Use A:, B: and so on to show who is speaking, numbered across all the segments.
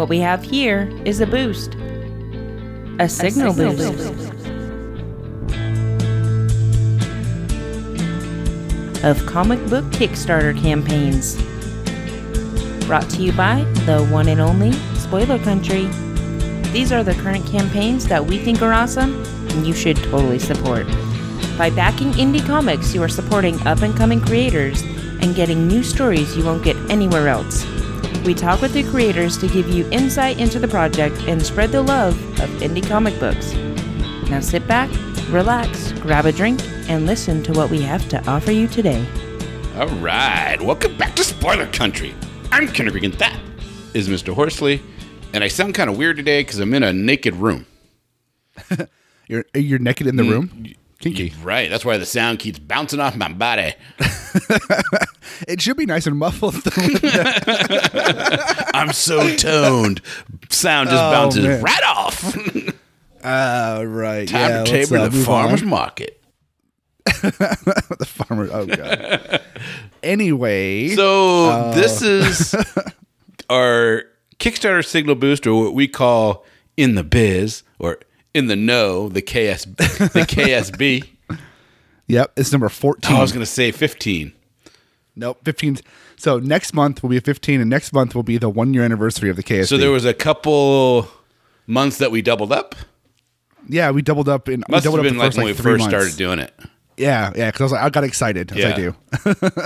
A: What we have here is a boost. A signal,
B: signal
A: boost.
B: boost.
A: Of comic book Kickstarter campaigns. Brought to you by the one and only Spoiler Country. These are the current campaigns that we think are awesome and you should totally support. By backing indie comics, you are supporting up and coming creators and getting new stories you won't get anywhere else. We talk with the creators to give you insight into the project and spread the love of indie comic books. Now sit back, relax, grab a drink, and listen to what we have to offer you today.
C: All right, welcome back to Spoiler Country. I'm Kenric, and that is Mr. Horsley. And I sound kind of weird today because I'm in a naked room.
D: You're you're naked in the room. Kinky.
C: Right, that's why the sound keeps bouncing off my body.
D: It should be nice and muffled.
C: I'm so toned. Sound just
D: Oh,
C: bounces
D: man.
C: right off.
D: uh, right.
C: Time
D: yeah,
C: to table
D: uh,
C: the farmer's
D: on.
C: market.
D: the farmer. Oh god. anyway,
C: So
D: Uh.
C: this is our Kickstarter signal boost, or what we call in the biz, or in the know, the KS, the KSB.
D: yep, it's number fourteen.
C: I was going to say 15.
D: nope, fifteen. So next month will be fifteen, and next month will be the one year anniversary of the KSB.
C: So there was a couple months that we doubled up.
D: yeah, we doubled up in.
C: Must
D: we doubled
C: have been
D: up the
C: like
D: first,
C: when we
D: three
C: first
D: months.
C: started doing it.
D: Yeah, yeah, because I was like, I got excited as I do.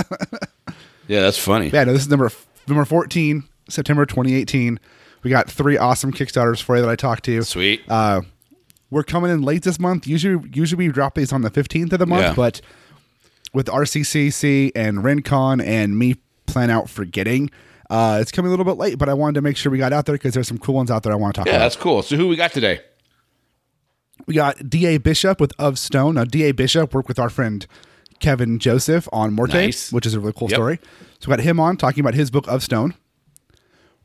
C: Yeah, that's funny.
D: Yeah, no, this is number number fourteen, September 2018. We got three awesome Kickstarters for you that I talked to.
C: Sweet.
D: Uh, we're coming in late this month. Usually, usually we drop these on the 15th of the month,
C: Yeah.
D: but with RCCC and RenCon and me plan out forgetting, uh, it's coming a little bit late. But I wanted to make sure we got out there because there's some cool ones out there I want to talk
C: yeah,
D: about.
C: Yeah, that's cool. So who we got today?
D: We got DA Bishop with Of Stone. Now, DA Bishop worked with our friend Kevin Joseph on Morte,
C: Nice.
D: which is a really cool
C: Yep.
D: story. So we got him on talking about his book Of Stone.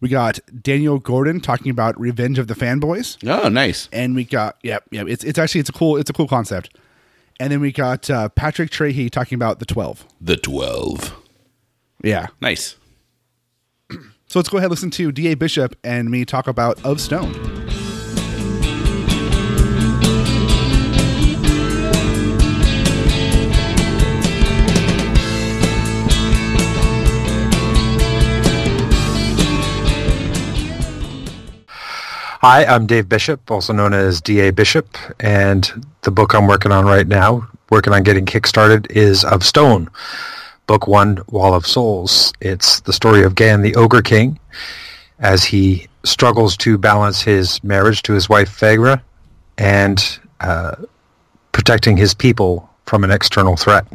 D: We got Daniel Gordon talking about Revenge of the Fanboys,
C: Oh, nice.
D: and we got yep, yep. It's it's actually it's a cool it's a cool concept. And then we got uh, Patrick Trahey talking about the Twelve.
C: The 12.
D: Yeah.
C: Nice.
D: So let's go ahead and listen to DA Bishop and me talk about Of Stone.
E: Hi, I'm Dave Bishop, also known as DA Bishop, and the book I'm working on right now, working on getting kickstarted, is Of Stone, Book One, Wall of Souls. It's the story of Gan the Ogre King as he struggles to balance his marriage to his wife Phagra and uh, protecting his people from an external threat.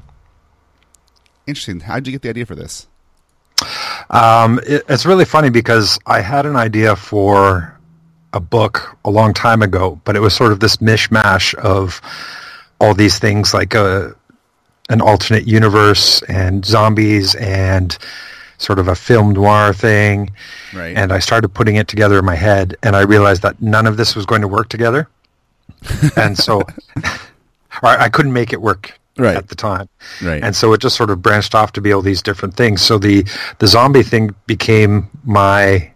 D: Interesting. How did you get the idea for this?
E: Um, it, it's really funny because I had an idea for a book a long time ago, but it was sort of this mishmash of all these things like a an alternate universe and zombies and sort of a film noir thing.
D: Right.
E: And I started putting it together in my head, and I realized that none of this was going to work together, and so I I couldn't make it work
D: Right.
E: at the time.
D: Right.
E: And so it just sort of branched off to be all these different things. So the the zombie thing became my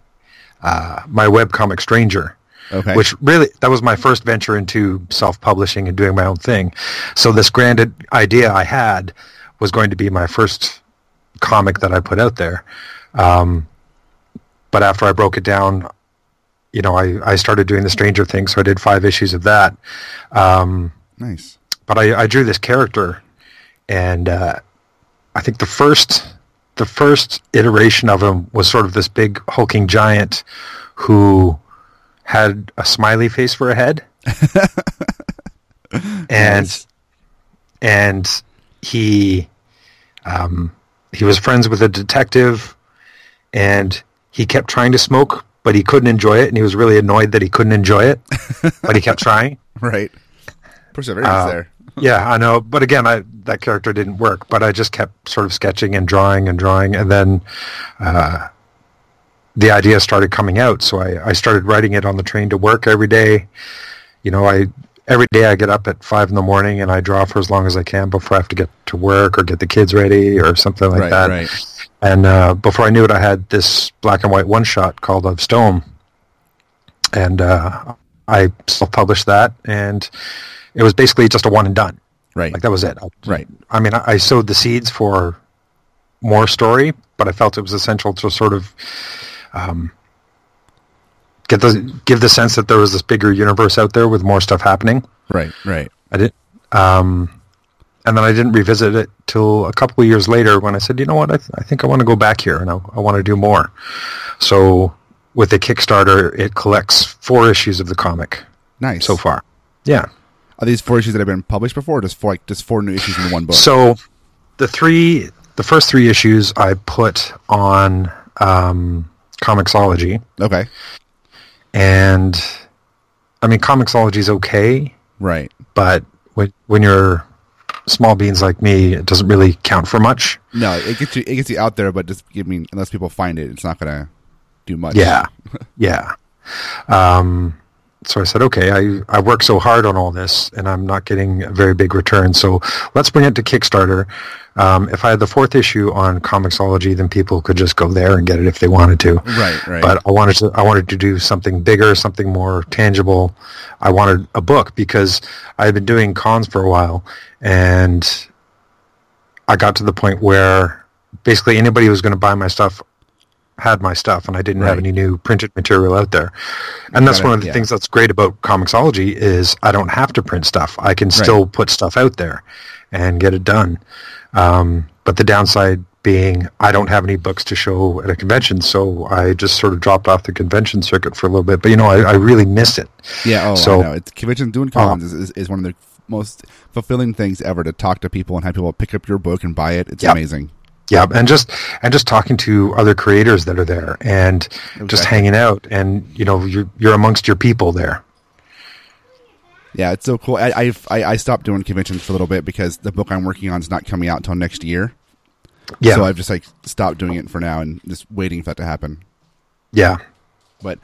E: uh, my webcomic stranger.
D: Okay.
E: Which really that was my first venture into self publishing and doing my own thing. So this grand idea I had was going to be my first comic that I put out there. Um, but after I broke it down, you know, I, I started doing the Stranger Thing, so I did five issues of that. Um,
D: nice.
E: but I, I drew this character, and uh, I think the first the first iteration of him was sort of this big hulking giant who had a smiley face for a head, and
D: Nice.
E: and he um, he was friends with a detective, and he kept trying to smoke, but he couldn't enjoy it, and he was really annoyed that he couldn't enjoy it, but he kept trying.
D: Right. Perseverance
E: Uh,
D: there.
E: yeah, I know. But again, I that character didn't work. But I just kept sort of sketching and drawing and drawing, and then uh, the idea started coming out. So I, I started writing it on the train to work every day, you know, I every day I get up at five in the morning and I draw for as long as I can before I have to get to work or get the kids ready or something like
D: Right,
E: that.
D: right.
E: And uh, before I knew it, I had this black and white one shot called Of Stone, and uh, I self-published that, and it was basically just a one and done.
D: Right.
E: Like that was it.
D: Right.
E: I mean, I, I sowed the seeds for more story, but I felt it was essential to sort of um, get the give the sense that there was this bigger universe out there with more stuff happening.
D: Right. Right.
E: I did, um, and then I didn't revisit it till a couple of years later when I said, you know what, I, th- I think I want to go back here and I, I want to do more. So with the Kickstarter, it collects four issues of the comic
D: Nice.
E: so far. Yeah.
D: Are these four issues that have been published before, or just four like just four new issues in one book?
E: So the three, the first three issues I put on um, Comixology,
D: okay.
E: and I mean Comixology is okay,
D: Right.
E: but when when you're small beans like me, it doesn't really count for much.
D: No, it gets you it gets you out there, but just I mean, unless people find it, it's not gonna do much.
E: Yeah, yeah. Um, so I said, okay, I, I work so hard on all this, and I'm not getting a very big return. So let's bring it to Kickstarter. Um, if I had the fourth issue on Comixology, then people could just go there and get it if they wanted to.
D: Right. Right.
E: But I wanted to I wanted to do something bigger, something more tangible. I wanted a book because I had been doing cons for a while, and I got to the point where basically anybody who was going to buy my stuff had my stuff, and I didn't have any new printed material out there. And that's one of the
D: yeah.
E: things that's great about Comixology is I don't have to print stuff. I can still put stuff out there and get it done. Um, but the downside being I don't have any books to show at a convention, so I just sort of dropped off the convention circuit for a little bit. But you know, I, I really miss it.
D: yeah. Oh,
E: so-
D: I know. It's convention doing cons is, is, is one of the most fulfilling things ever to talk to people and have people pick up your book and buy it. It's
E: Yep.
D: amazing.
E: Yeah, and just and just talking to other creators that are there, and just hanging out, and you know, you're you're amongst your people there.
D: Yeah, it's so cool. I, I've, I I stopped doing conventions for a little bit because the book I'm working on is not coming out until next year.
E: Yeah,
D: So I've just like stopped doing it for now and just waiting for that to happen.
E: yeah,
D: But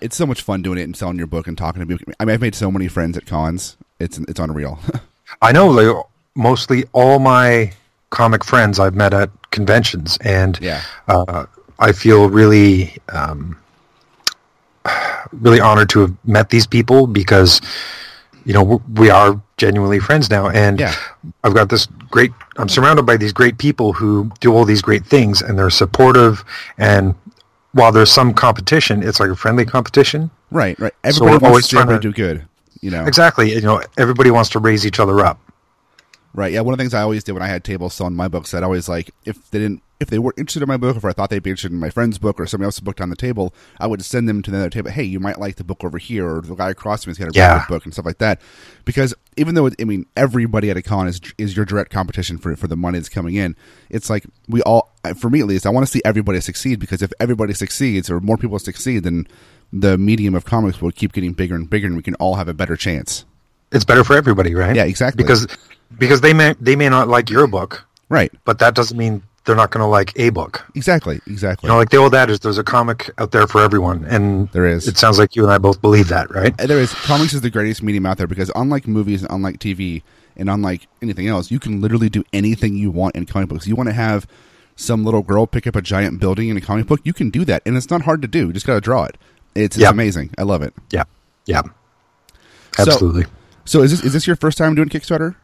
D: it's so much fun doing it and selling your book and talking to people. I mean, I've made so many friends at cons. It's it's unreal.
E: I know. Like, mostly all my comic friends I've met at conventions, and
D: Yeah.
E: uh, I feel really, um, really honored to have met these people because you know we are genuinely friends now, and
D: Yeah.
E: I've got this great. I'm surrounded by these great people who do all these great things, and they're supportive. And while there's some competition, it's like a friendly competition.
D: right, right. Everybody
E: we're
D: wants
E: always
D: to everybody do good. You know,
E: Exactly. You know, everybody wants to raise each other up.
D: Right. Yeah. One of the things I always did when I had tables selling my books, I'd always like if they didn't, if they weren't interested in my book, if I thought they'd be interested in my friend's book or somebody else's book on the table, I would send them to the other table. Hey, you might like the book over here, or the guy across from me's got a
E: Yeah.
D: book and stuff like that. Because even though it, I mean everybody at a con is is your direct competition for for the money that's coming in, it's like we all, for me at least, I want to see everybody succeed because if everybody succeeds or more people succeed, then the medium of comics will keep getting bigger and bigger, and we can all have a better chance.
E: It's better for everybody, right?
D: Yeah, exactly.
E: Because because they may they may not like your book,
D: Right.
E: but that doesn't mean they're not going to like a book.
D: Exactly. Exactly.
E: You know, like the old adage, there's a comic out there for everyone, and
D: There is.
E: It sounds like you and I both believe that, right?
D: there is comics is the greatest medium out there because unlike movies and unlike TV and unlike anything else, you can literally do anything you want in comic books. You want to have some little girl pick up a giant building in a comic book, you can do that, and it's not hard to do. You just got to draw it. It's, it's
E: Yep.
D: amazing. I love it.
E: Yeah, yeah,
D: So-
E: absolutely.
D: So is this is this your first time doing Kickstarter?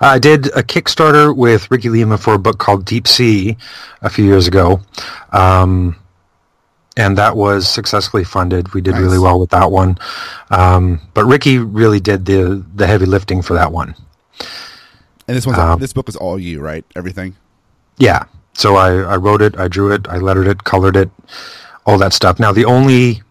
E: I did a Kickstarter with Ricky Lima for a book called Deep Sea a few years ago, um, and that was successfully funded. We did
D: Nice.
E: really well with that one, um, but Ricky really did the the heavy lifting for that one.
D: And this one's
E: Um,
D: this book is all you, right? Everything.
E: Yeah. So I, I wrote it, I drew it, I lettered it, colored it, all that stuff. Now the only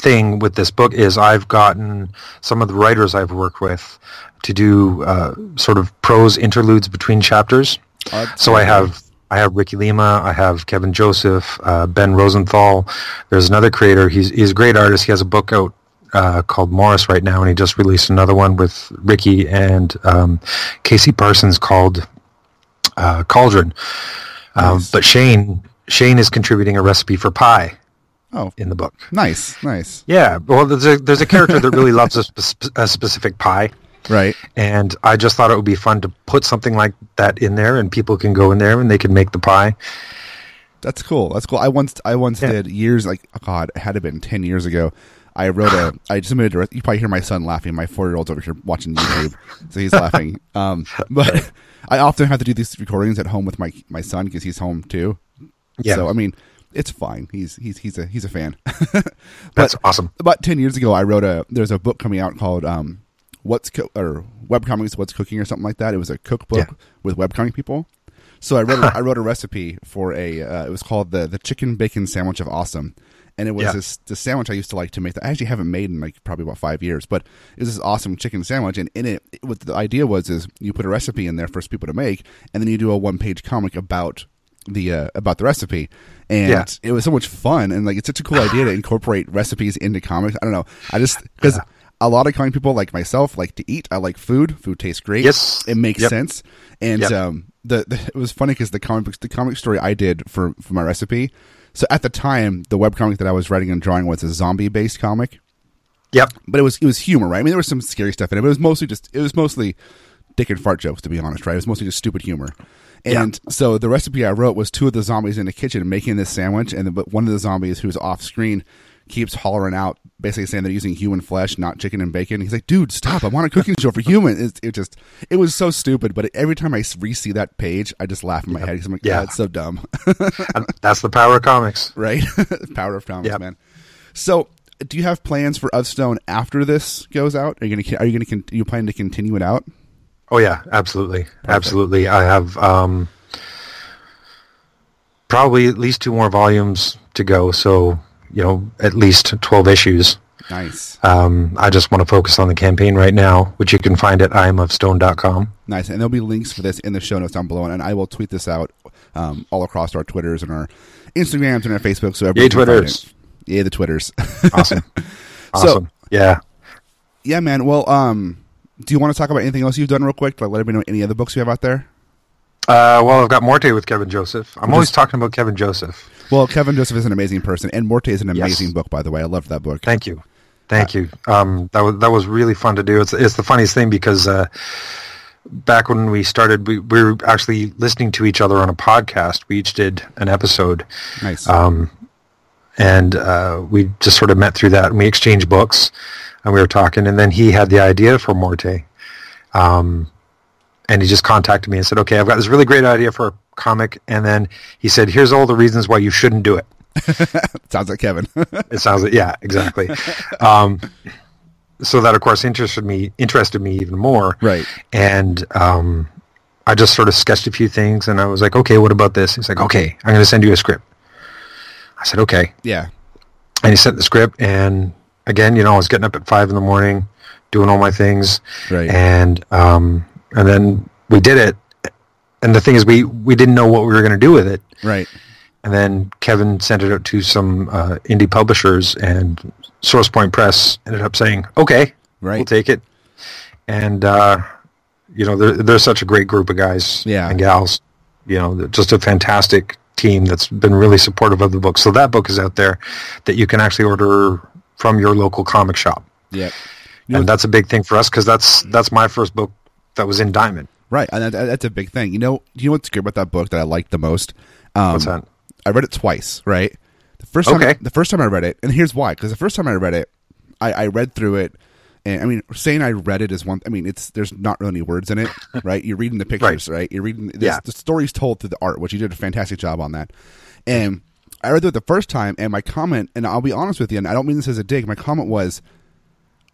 E: thing with this book is I've gotten some of the writers I've worked with to do uh, sort of prose interludes between chapters.
D: Uh,
E: So I have I have Ricky Lima, I have Kevin Joseph, uh, Ben Rosenthal. There's another creator. He's he's a great artist. He has a book out uh, called Morris right now, and he just released another one with Ricky and um, Casey Parsons called uh, Cauldron. Um,
D: Nice.
E: But Shane Shane is contributing a recipe for pie.
D: Oh,
E: in the book.
D: nice, nice.
E: Yeah, well, there's a there's a character that really loves a, spe- a specific pie,
D: Right.
E: and I just thought it would be fun to put something like that in there, and people can go in there and they can make the pie.
D: That's cool. That's cool. I once I once
E: Yeah.
D: did years like oh God, it had to have been ten years ago. I wrote a I submitted a you probably hear my son laughing. My four year old's over here watching YouTube, so he's laughing. Um, but I often have to do these recordings at home with my my son because he's home too.
E: Yeah.
D: So I mean, it's fine. He's he's he's a he's a fan.
E: That's awesome.
D: About ten years ago, I wrote a there's a book coming out called um, "What's Co- or webcomics What's Cooking" or something like that. It was a cookbook
E: Yeah.
D: with webcomic people. So I wrote a, I wrote a recipe for a uh, it was called the the chicken bacon sandwich of awesome, and it was
E: Yeah.
D: this this sandwich I used to like to make that I actually haven't made in like probably about five years, but it was this awesome chicken sandwich, and in it, what the idea was is you put a recipe in there for people to make, and then you do a one page comic about the uh, about the recipe, and
E: Yeah.
D: it was so much fun, and like it's such a cool idea to incorporate recipes into comics. I don't know, I just because. A lot of comic people like myself like to eat. I like food. Food tastes great.
E: Yes.
D: it makes
E: Yep.
D: sense. And
E: Yep.
D: um, the, the it was funny because the comic books, the comic story I did for for my recipe. So at the time, the webcomic that I was writing and drawing was a zombie based comic,
E: Yep.
D: but it was it was humor, right? I mean, there was some scary stuff in it, but it was mostly just it was mostly dick and fart jokes, to be honest, right? It was mostly just stupid humor. And so the recipe I wrote was two of the zombies in the kitchen making this sandwich, and but one of the zombies who's off screen keeps hollering out, basically saying they're using human flesh, not chicken and bacon. He's like, "Dude, stop! I want a cooking show for humans." It, it just it was so stupid, but every time I re-see that page, I just laugh in my head because I'm like, "Yeah,
E: Yeah.
D: it's so dumb."
E: That's the power of comics.
D: right? Power of comics,
E: Yep.
D: man. So, do you have plans for Of Stone after this goes out? Are you gonna are you gonna are you planning to continue it out?
E: Oh yeah, absolutely, absolutely. I have um, probably at least two more volumes to go. So you know, at least twelve issues.
D: Nice,
E: Um, I just want to focus on the campaign right now, which you can find at imofstone.com.
D: nice, and there'll be links for this in the show notes down below, and I will tweet this out um, all across our Twitters and our Instagrams and our Facebook. So everybody
E: Yay, Twitters.
D: it. Yay, the Twitters.
E: Awesome,
D: So-
E: awesome. yeah.
D: yeah, man. Well, um, do you want to talk about anything else you've done real quick? Like, let everybody know any other books you have out there.
E: Uh, well, I've got Morte with Kevin Joseph. I'm always talking about Kevin Joseph.
D: Well, Kevin Joseph is an amazing person, and Morte is an
E: Yes.
D: amazing book, by the way. I loved that book.
E: Thank you, thank you. Um, that was that was really fun to do. It's it's the funniest thing because uh, back when we started, we, we were actually listening to each other on a podcast. We each did an episode,
D: Nice.
E: um, and uh, we just sort of met through that. And we exchanged books, and we were talking. And then he had the idea for Morte, um, and he just contacted me and said, "Okay, I've got this really great idea for a comic." And then he said, "Here's all the reasons why you shouldn't do it."
D: Sounds like Kevin.
E: It sounds like yeah, exactly. um, so that of course interested me interested me even more.
D: Right.
E: And um, I just sort of sketched a few things, and I was like, okay, what about this? He's like, okay, I'm going to send you a script. I said, okay,
D: yeah.
E: and he sent the script, and again, you know, I was getting up at five in the morning, doing all my things,
D: Right.
E: and um, and then we did it. And the thing is, we we didn't know what we were going to do with it.
D: Right.
E: And then Kevin sent it out to some uh, indie publishers, and Source Point Press ended up saying, "Okay,
D: Right.
E: we'll take it." And uh, you know, they're they're such a great group of guys
D: Yeah.
E: and gals. You know, just a fantastic team that's been really supportive of the book. So that book is out there that you can actually order from your local comic shop,
D: Yeah.
E: and that's a big thing for us because that's that's my first book that was in Diamond.
D: Right, and that, that's a big thing. You know, you know what's good about that book that I liked the most? Um,
E: What's that?
D: I read it twice. Right, the first time,
E: Okay.
D: the first time I read it, and here's why: because the first time I read it, I, I read through it, and I mean, saying I read it is one. I mean, it's there's not really any words in it, right? You're reading the pictures, right? You're reading. This,
E: Yeah.
D: the story's told through the art, which you did a fantastic job on that. And I read through it the first time, and my comment, and I'll be honest with you, and I don't mean this as a dig. My comment was,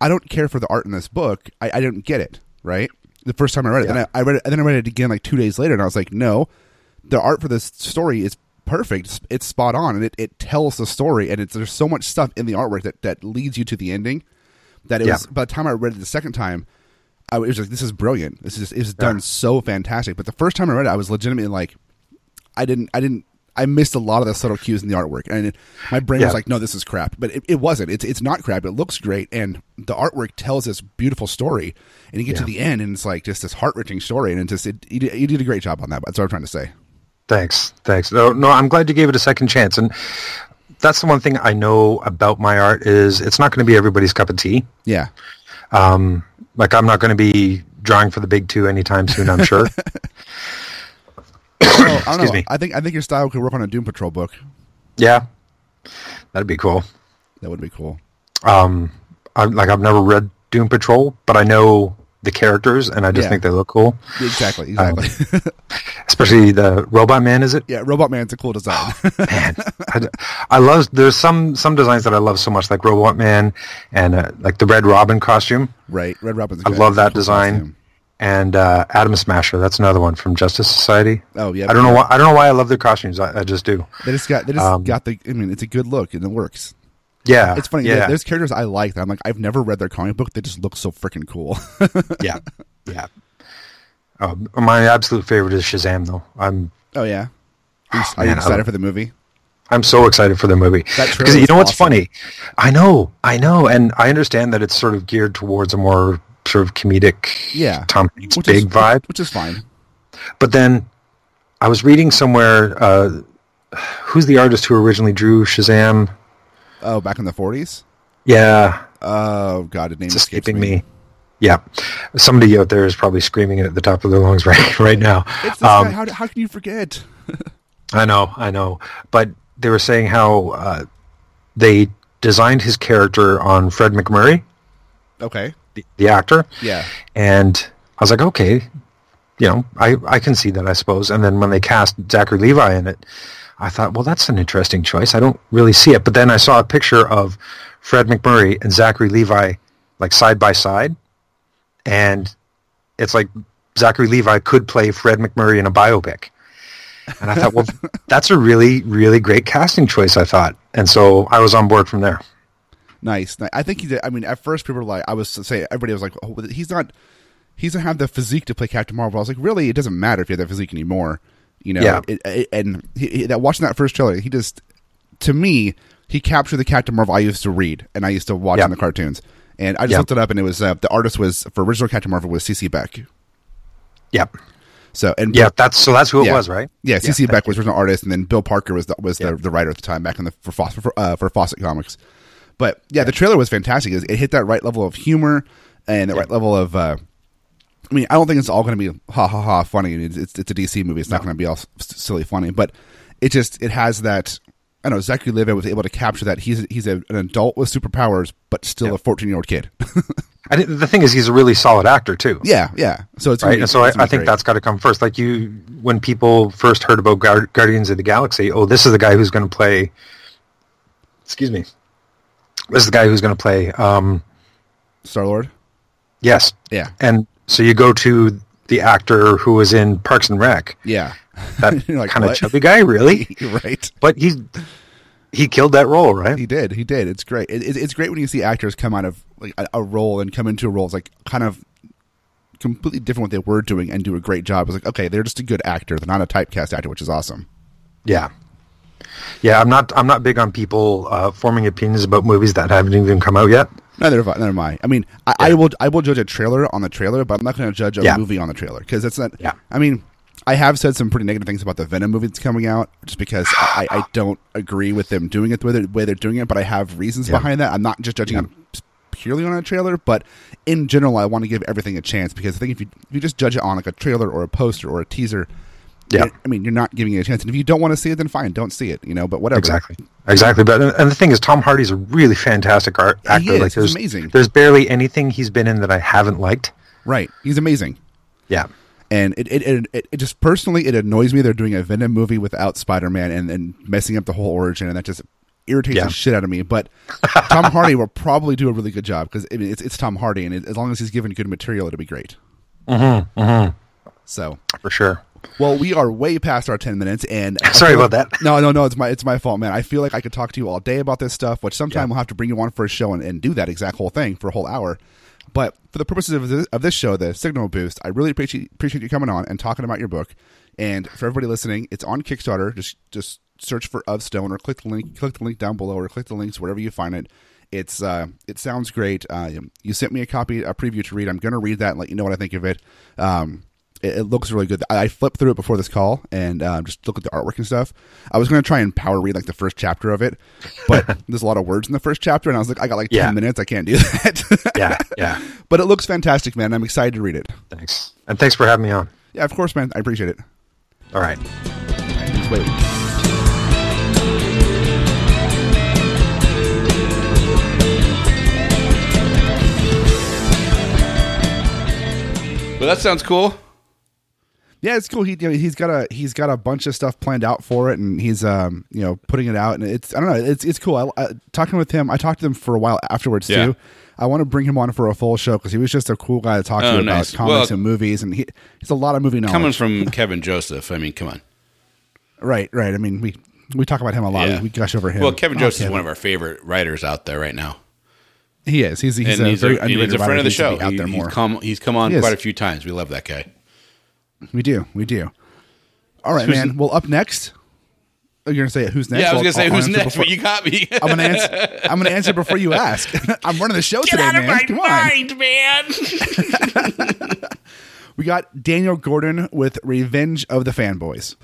D: I don't care for the art in this book. I, I didn't get it right the first time I read it.
E: Yeah.
D: Then I, I read it, and then I read it again like two days later, and I was like, no, the art for this story is perfect. It's, it's spot on, and it, it tells the story, and it's there's so much stuff in the artwork that that leads you to the ending. That it
E: Yeah.
D: was by the time I read it the second time, I was like, this is brilliant. This is it's done
E: Yeah.
D: so fantastic. But the first time I read it, I was legitimately like, I didn't, I didn't. I missed a lot of the subtle cues in the artwork, and it, my brain was like, "No, this is crap." But it, it wasn't. It's it's not crap. It looks great, and the artwork tells this beautiful story. And you get to the end, and it's like just this heart wrenching story, and it just it, you, did, you did a great job on that. That's what I'm trying to say.
E: Thanks, thanks. No, no, I'm glad you gave it a second chance. And that's the one thing I know about my art is it's not going to be everybody's cup of tea.
D: Yeah.
E: Um, like I'm not going to be drawing for the big two anytime soon. I'm sure.
D: Oh, I don't
E: Excuse
D: know.
E: me.
D: I think I think your style could work on a Doom Patrol book.
E: yeah, that'd be cool.
D: That would be cool.
E: Um, I'm like I've never read Doom Patrol, but I know the characters, and I just
D: Yeah.
E: think they look cool.
D: Exactly. Exactly.
E: Especially the Robot Man. Is it?
D: yeah. Robot Man's a cool design.
E: Man, I, I love. There's some some designs that I love so much, like Robot Man, and uh, like the Red Robin costume.
D: right. Red Robin's.
E: I
D: good.
E: love that
D: Cool
E: design.
D: costume.
E: And uh, Atom Smasher. That's another one from Justice Society.
D: Oh yeah.
E: I don't know why. I don't know why I love their costumes. I, I just do.
D: They just got. They just
E: Um,
D: got the. I mean, it's a good look and it works.
E: Yeah,
D: It's funny.
E: Yeah,
D: There's characters I like that I'm like I've never read their comic book. They just look so freaking cool.
E: yeah, yeah. Uh, my absolute favorite is Shazam, though. I'm
D: oh yeah. Are you, are you
E: man, I
D: excited for the movie?
E: I'm so excited for the movie because you know what's
D: awesome.
E: funny? I know, I know, and I understand that it's sort of geared towards a more sort of comedic,
D: Yeah.
E: Tom Hanks big
D: is,
E: vibe.
D: which is fine.
E: But then I was reading somewhere, uh, who's the artist who originally drew Shazam?
D: Oh, back in the 40s.
E: Yeah,
D: Oh God, the name
E: it's escaping me. Yeah, somebody out there is probably screaming it at the top of their lungs right right now.
D: It's this
E: Um,
D: guy. How, how can you forget?
E: I know, I know. But they were saying how uh, they designed his character on Fred MacMurray,
D: Okay.
E: The, the actor,
D: Yeah.
E: and I was like, okay, you know, I, I can see that, I suppose. And then when they cast Zachary Levi in it, I thought, well, that's an interesting choice. I don't really see it. But then I saw a picture of Fred MacMurray and Zachary Levi, like side by side, and it's like Zachary Levi could play Fred MacMurray in a biopic. And I thought, well, that's a really, really great casting choice, I thought. And so I was on board from there.
D: Nice. I think he did. I mean, at first people were like, I was to say, everybody was like, oh, he's not, he doesn't have the physique to play Captain Marvel. I was like, really? It doesn't matter if you have that physique anymore. You know?
E: Yeah.
D: It, it, and he, that watching that first trailer, he just, to me, he captured the Captain Marvel I used to read and I used to watch
E: Yeah.
D: in the cartoons. And I just
E: Yeah.
D: looked it up and it was, uh, the artist was, for original Captain Marvel was CC Beck.
E: Yep.
D: So, and
E: Yeah, that's so that's who it
D: Yeah.
E: was, right?
D: Yeah, CC
E: thank
D: Beck was original artist, and then Bill Parker was the, was
E: Yeah.
D: the, the writer at the time back in the for Fawcett, for, uh, for Fawcett Comics. But yeah, the trailer was fantastic. It, it hit that right level of humor and the right level of. Uh, I mean, I don't think it's all going to be ha ha ha funny. It's it's, it's a DC movie. It's not going to be all s- silly funny, but it just it has that. I don't know Zachary Levi was able to capture that. He's he's a, an adult with superpowers, but still a fourteen year old kid.
E: I think the thing is, he's a really solid actor too.
D: yeah, yeah. So it's
E: right.
D: be-
E: And so I,
D: it's gonna
E: I
D: be
E: think
D: great.
E: that's got to come first. Like you, when people first heard about Guard- Guardians of the Galaxy, oh, this is the guy who's going to play. Excuse me. This is the guy who's going to play. Um,
D: Star Lord.
E: yes.
D: Yeah,
E: And so you go to the actor who was in Parks and Rec.
D: yeah.
E: That
D: like,
E: kind of chubby guy, really.
D: right.
E: But he's he killed that role, right?
D: He did. He did. It's great. It, it, it's great when you see actors come out of like a, a role and come into a role. It's like kind of completely different what they were doing and do a great job. It's like okay, they're just a good actor. They're not a typecast actor, which is awesome.
E: Yeah. Yeah, I'm not. I'm not big on people uh, forming opinions about movies that haven't even come out yet.
D: Neither am I. Neither am I. I mean, I, I will. I will judge a trailer on the trailer, but I'm not going to judge a
E: Yeah.
D: movie on the trailer because it's not.
E: Yeah.
D: I mean, I have said some pretty negative things about the Venom movie that's coming out, just because I, I don't agree with them doing it the way they're, way they're doing it. But I have reasons
E: Yeah.
D: behind that. I'm not just judging
E: Yeah.
D: it purely on a trailer, but in general, I want to give everything a chance because I think if you if you just judge it on like a trailer or a poster or a teaser.
E: Yeah.
D: I mean, you're not giving it a chance. And if you don't want to see it, then fine, don't see it. You know, but whatever.
E: Exactly. Exactly. But and the thing is, Tom Hardy's a really fantastic art
D: Yeah, he
E: actor.
D: is.
E: Like
D: He's amazing.
E: There's barely anything he's been in that I haven't liked.
D: Right. He's amazing.
E: Yeah.
D: and it it, it it just personally it annoys me they're doing a Venom movie without Spider Man and and messing up the whole origin, and that just irritates
E: Yeah.
D: the shit out of me. But Tom Hardy will probably do a really good job because I mean, it's it's Tom Hardy, and it, as long as he's given good material, it'll be great. Mm-hmm, mm-hmm. So,
E: For sure.
D: Well, we are way past our ten minutes, and
E: Sorry about
D: like-
E: that.
D: No, no, no, it's my it's my fault, man. I feel like I could talk to you all day about this stuff, which sometime we'll have to bring you on for a show and, and do that exact whole thing for a whole hour. But for the purposes of this, of this show, the Signal Boost, I really appreciate appreciate you coming on and talking about your book. And for everybody listening, it's on Kickstarter. Just just search for Of Stone or click the link click the link down below or click the links wherever you find it. It's uh, it sounds great. Uh, you sent me a copy, a preview to read. I'm going to read that and let you know what I think of it. Um, it, it looks really good. I, I flipped through it before this call and um, just look at the artwork and stuff. I was going to try and power read like the first chapter of it, but there's a lot of words in the first chapter, and I was like, I got like ten minutes. I can't do that.
E: Yeah, yeah.
D: but it looks fantastic, man. I'm excited to read it.
E: Thanks. And thanks for having me on.
D: Yeah, of course, man. I appreciate it.
E: All right.
D: Just wait.
C: Well, that sounds cool.
D: Yeah, it's cool. He you know, he's got a he's got a bunch of stuff planned out for it, and he's um you know putting it out, and it's I don't know, it's it's cool. I, I talking with him. I talked to him for a while afterwards
C: Yeah.
D: too. I want to bring him on for a full show because he was just a cool guy to talk
C: Oh,
D: to
C: nice.
D: about comics
C: Well-
D: and movies, and he he's a lot of movie knowledge.
C: Coming from Kevin Joseph, I mean, come on.
D: right, right. I mean, we we talk about him a lot.
C: Yeah.
D: We, we gush over him.
C: Well, Kevin
D: Oh,
C: Joseph is one of our favorite writers out there right now,
D: He is. He's he's
C: and
D: a
C: he's
D: very
C: a, he's a friend of the
D: He
C: show.
D: be out
C: He-
D: there
C: he's
D: more.
C: come he's come on
D: He
C: quite a few times. We love that guy.
D: We do. We do. All right, man. Well, up next. Oh, you're gonna say. Who's next?
C: Yeah, I was gonna say
D: I'll
C: who's next,
D: before-
C: but you got me.
D: I'm gonna answer. I'm gonna answer before you ask. I'm running the show today, man. Come on.
C: man.
D: We got Daniel Gordon with Revenge of the Fanboys.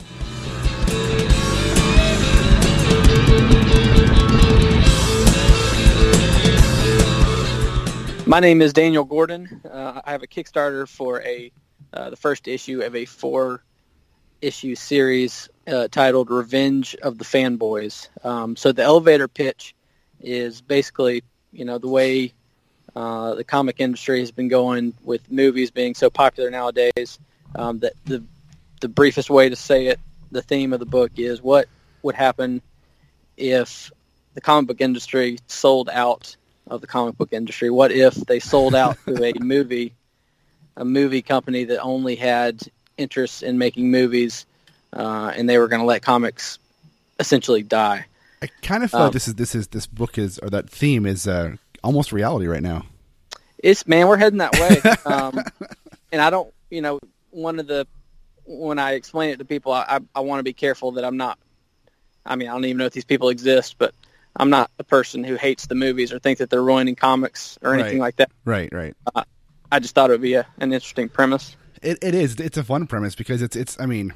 B: My name is Daniel Gordon. Uh, I have a Kickstarter for a uh, the first issue of a four issue series uh, titled "Revenge of the Fanboys." Um, so the elevator pitch is basically, you know, the way uh, the comic industry has been going with movies being so popular nowadays. Um, that the the briefest way to say it, the theme of the book is what would happen if the comic book industry sold out of the comic book industry. What if they sold out to a movie, a movie company that only had interest in making movies, uh, and they were going to let comics essentially die?
D: I kind of feel
B: Um,
D: like this is this is this book is or that theme is uh, almost reality right now.
B: It's man, we're heading that way. um, and I don't, you know, one of the when I explain it to people, I, I, I want to be careful that I'm not. I mean, I don't even know if these people exist, but I'm not a person who hates the movies or think that they're ruining comics or anything
D: Right.
B: like that.
D: Right, right.
B: I just thought it would be a, an interesting premise.
D: It it is. It's a fun premise because it's it's. I mean,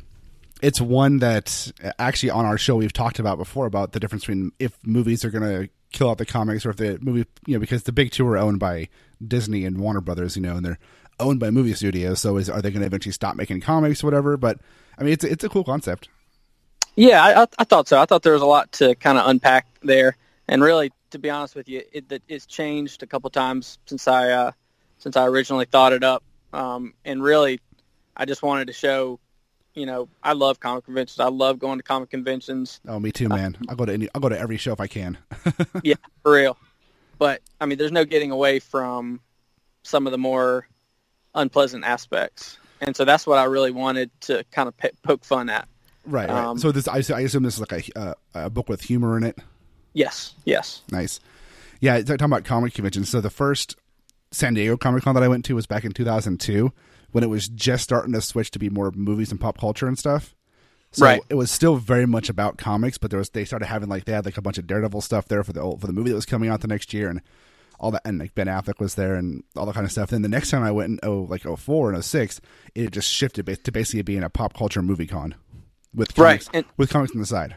D: it's one that uh, actually on our show we've talked about before about the difference between if movies are going to kill out the comics or if the movie you know because the big two are owned by Disney and Warner Brothers, you know, and they're owned by movie studios. So is are they going to eventually stop making comics or whatever? But I mean, it's it's a cool concept.
B: Yeah, I, I, thought so. I thought there was a lot to kind of unpack there, and really, to be honest with you, it, that it's changed a couple times since I uh, since I originally thought it up. Um, and really, I just wanted to show, you know, I love comic conventions. I love going to comic conventions.
D: Oh, me too, man. I'll go to any, I'll go to every show if I can.
B: yeah, for real. But I mean, there's no getting away from some of the more unpleasant aspects, and so that's what I really wanted to kind of pe- poke fun at.
D: right. right.
B: Um,
D: so this I, I assume this is like a uh, a book with humor in it.
B: Yes, yes.
D: Nice. Yeah, talking about comic conventions. So the first San Diego Comic Con that I went to was back in 2002 when it was just starting to switch to be more movies and pop culture and stuff. So
B: Right.
D: it was still very much about comics, but there was they started having like they had like a bunch of Daredevil stuff there for the old, for the movie that was coming out the next year and all that and like Ben Affleck was there and all that kind of stuff. Then the next time I went in oh like 04 and 06, it just shifted to basically being a pop culture movie con with
B: Right,
D: comics,
B: and-
D: with comics on the side.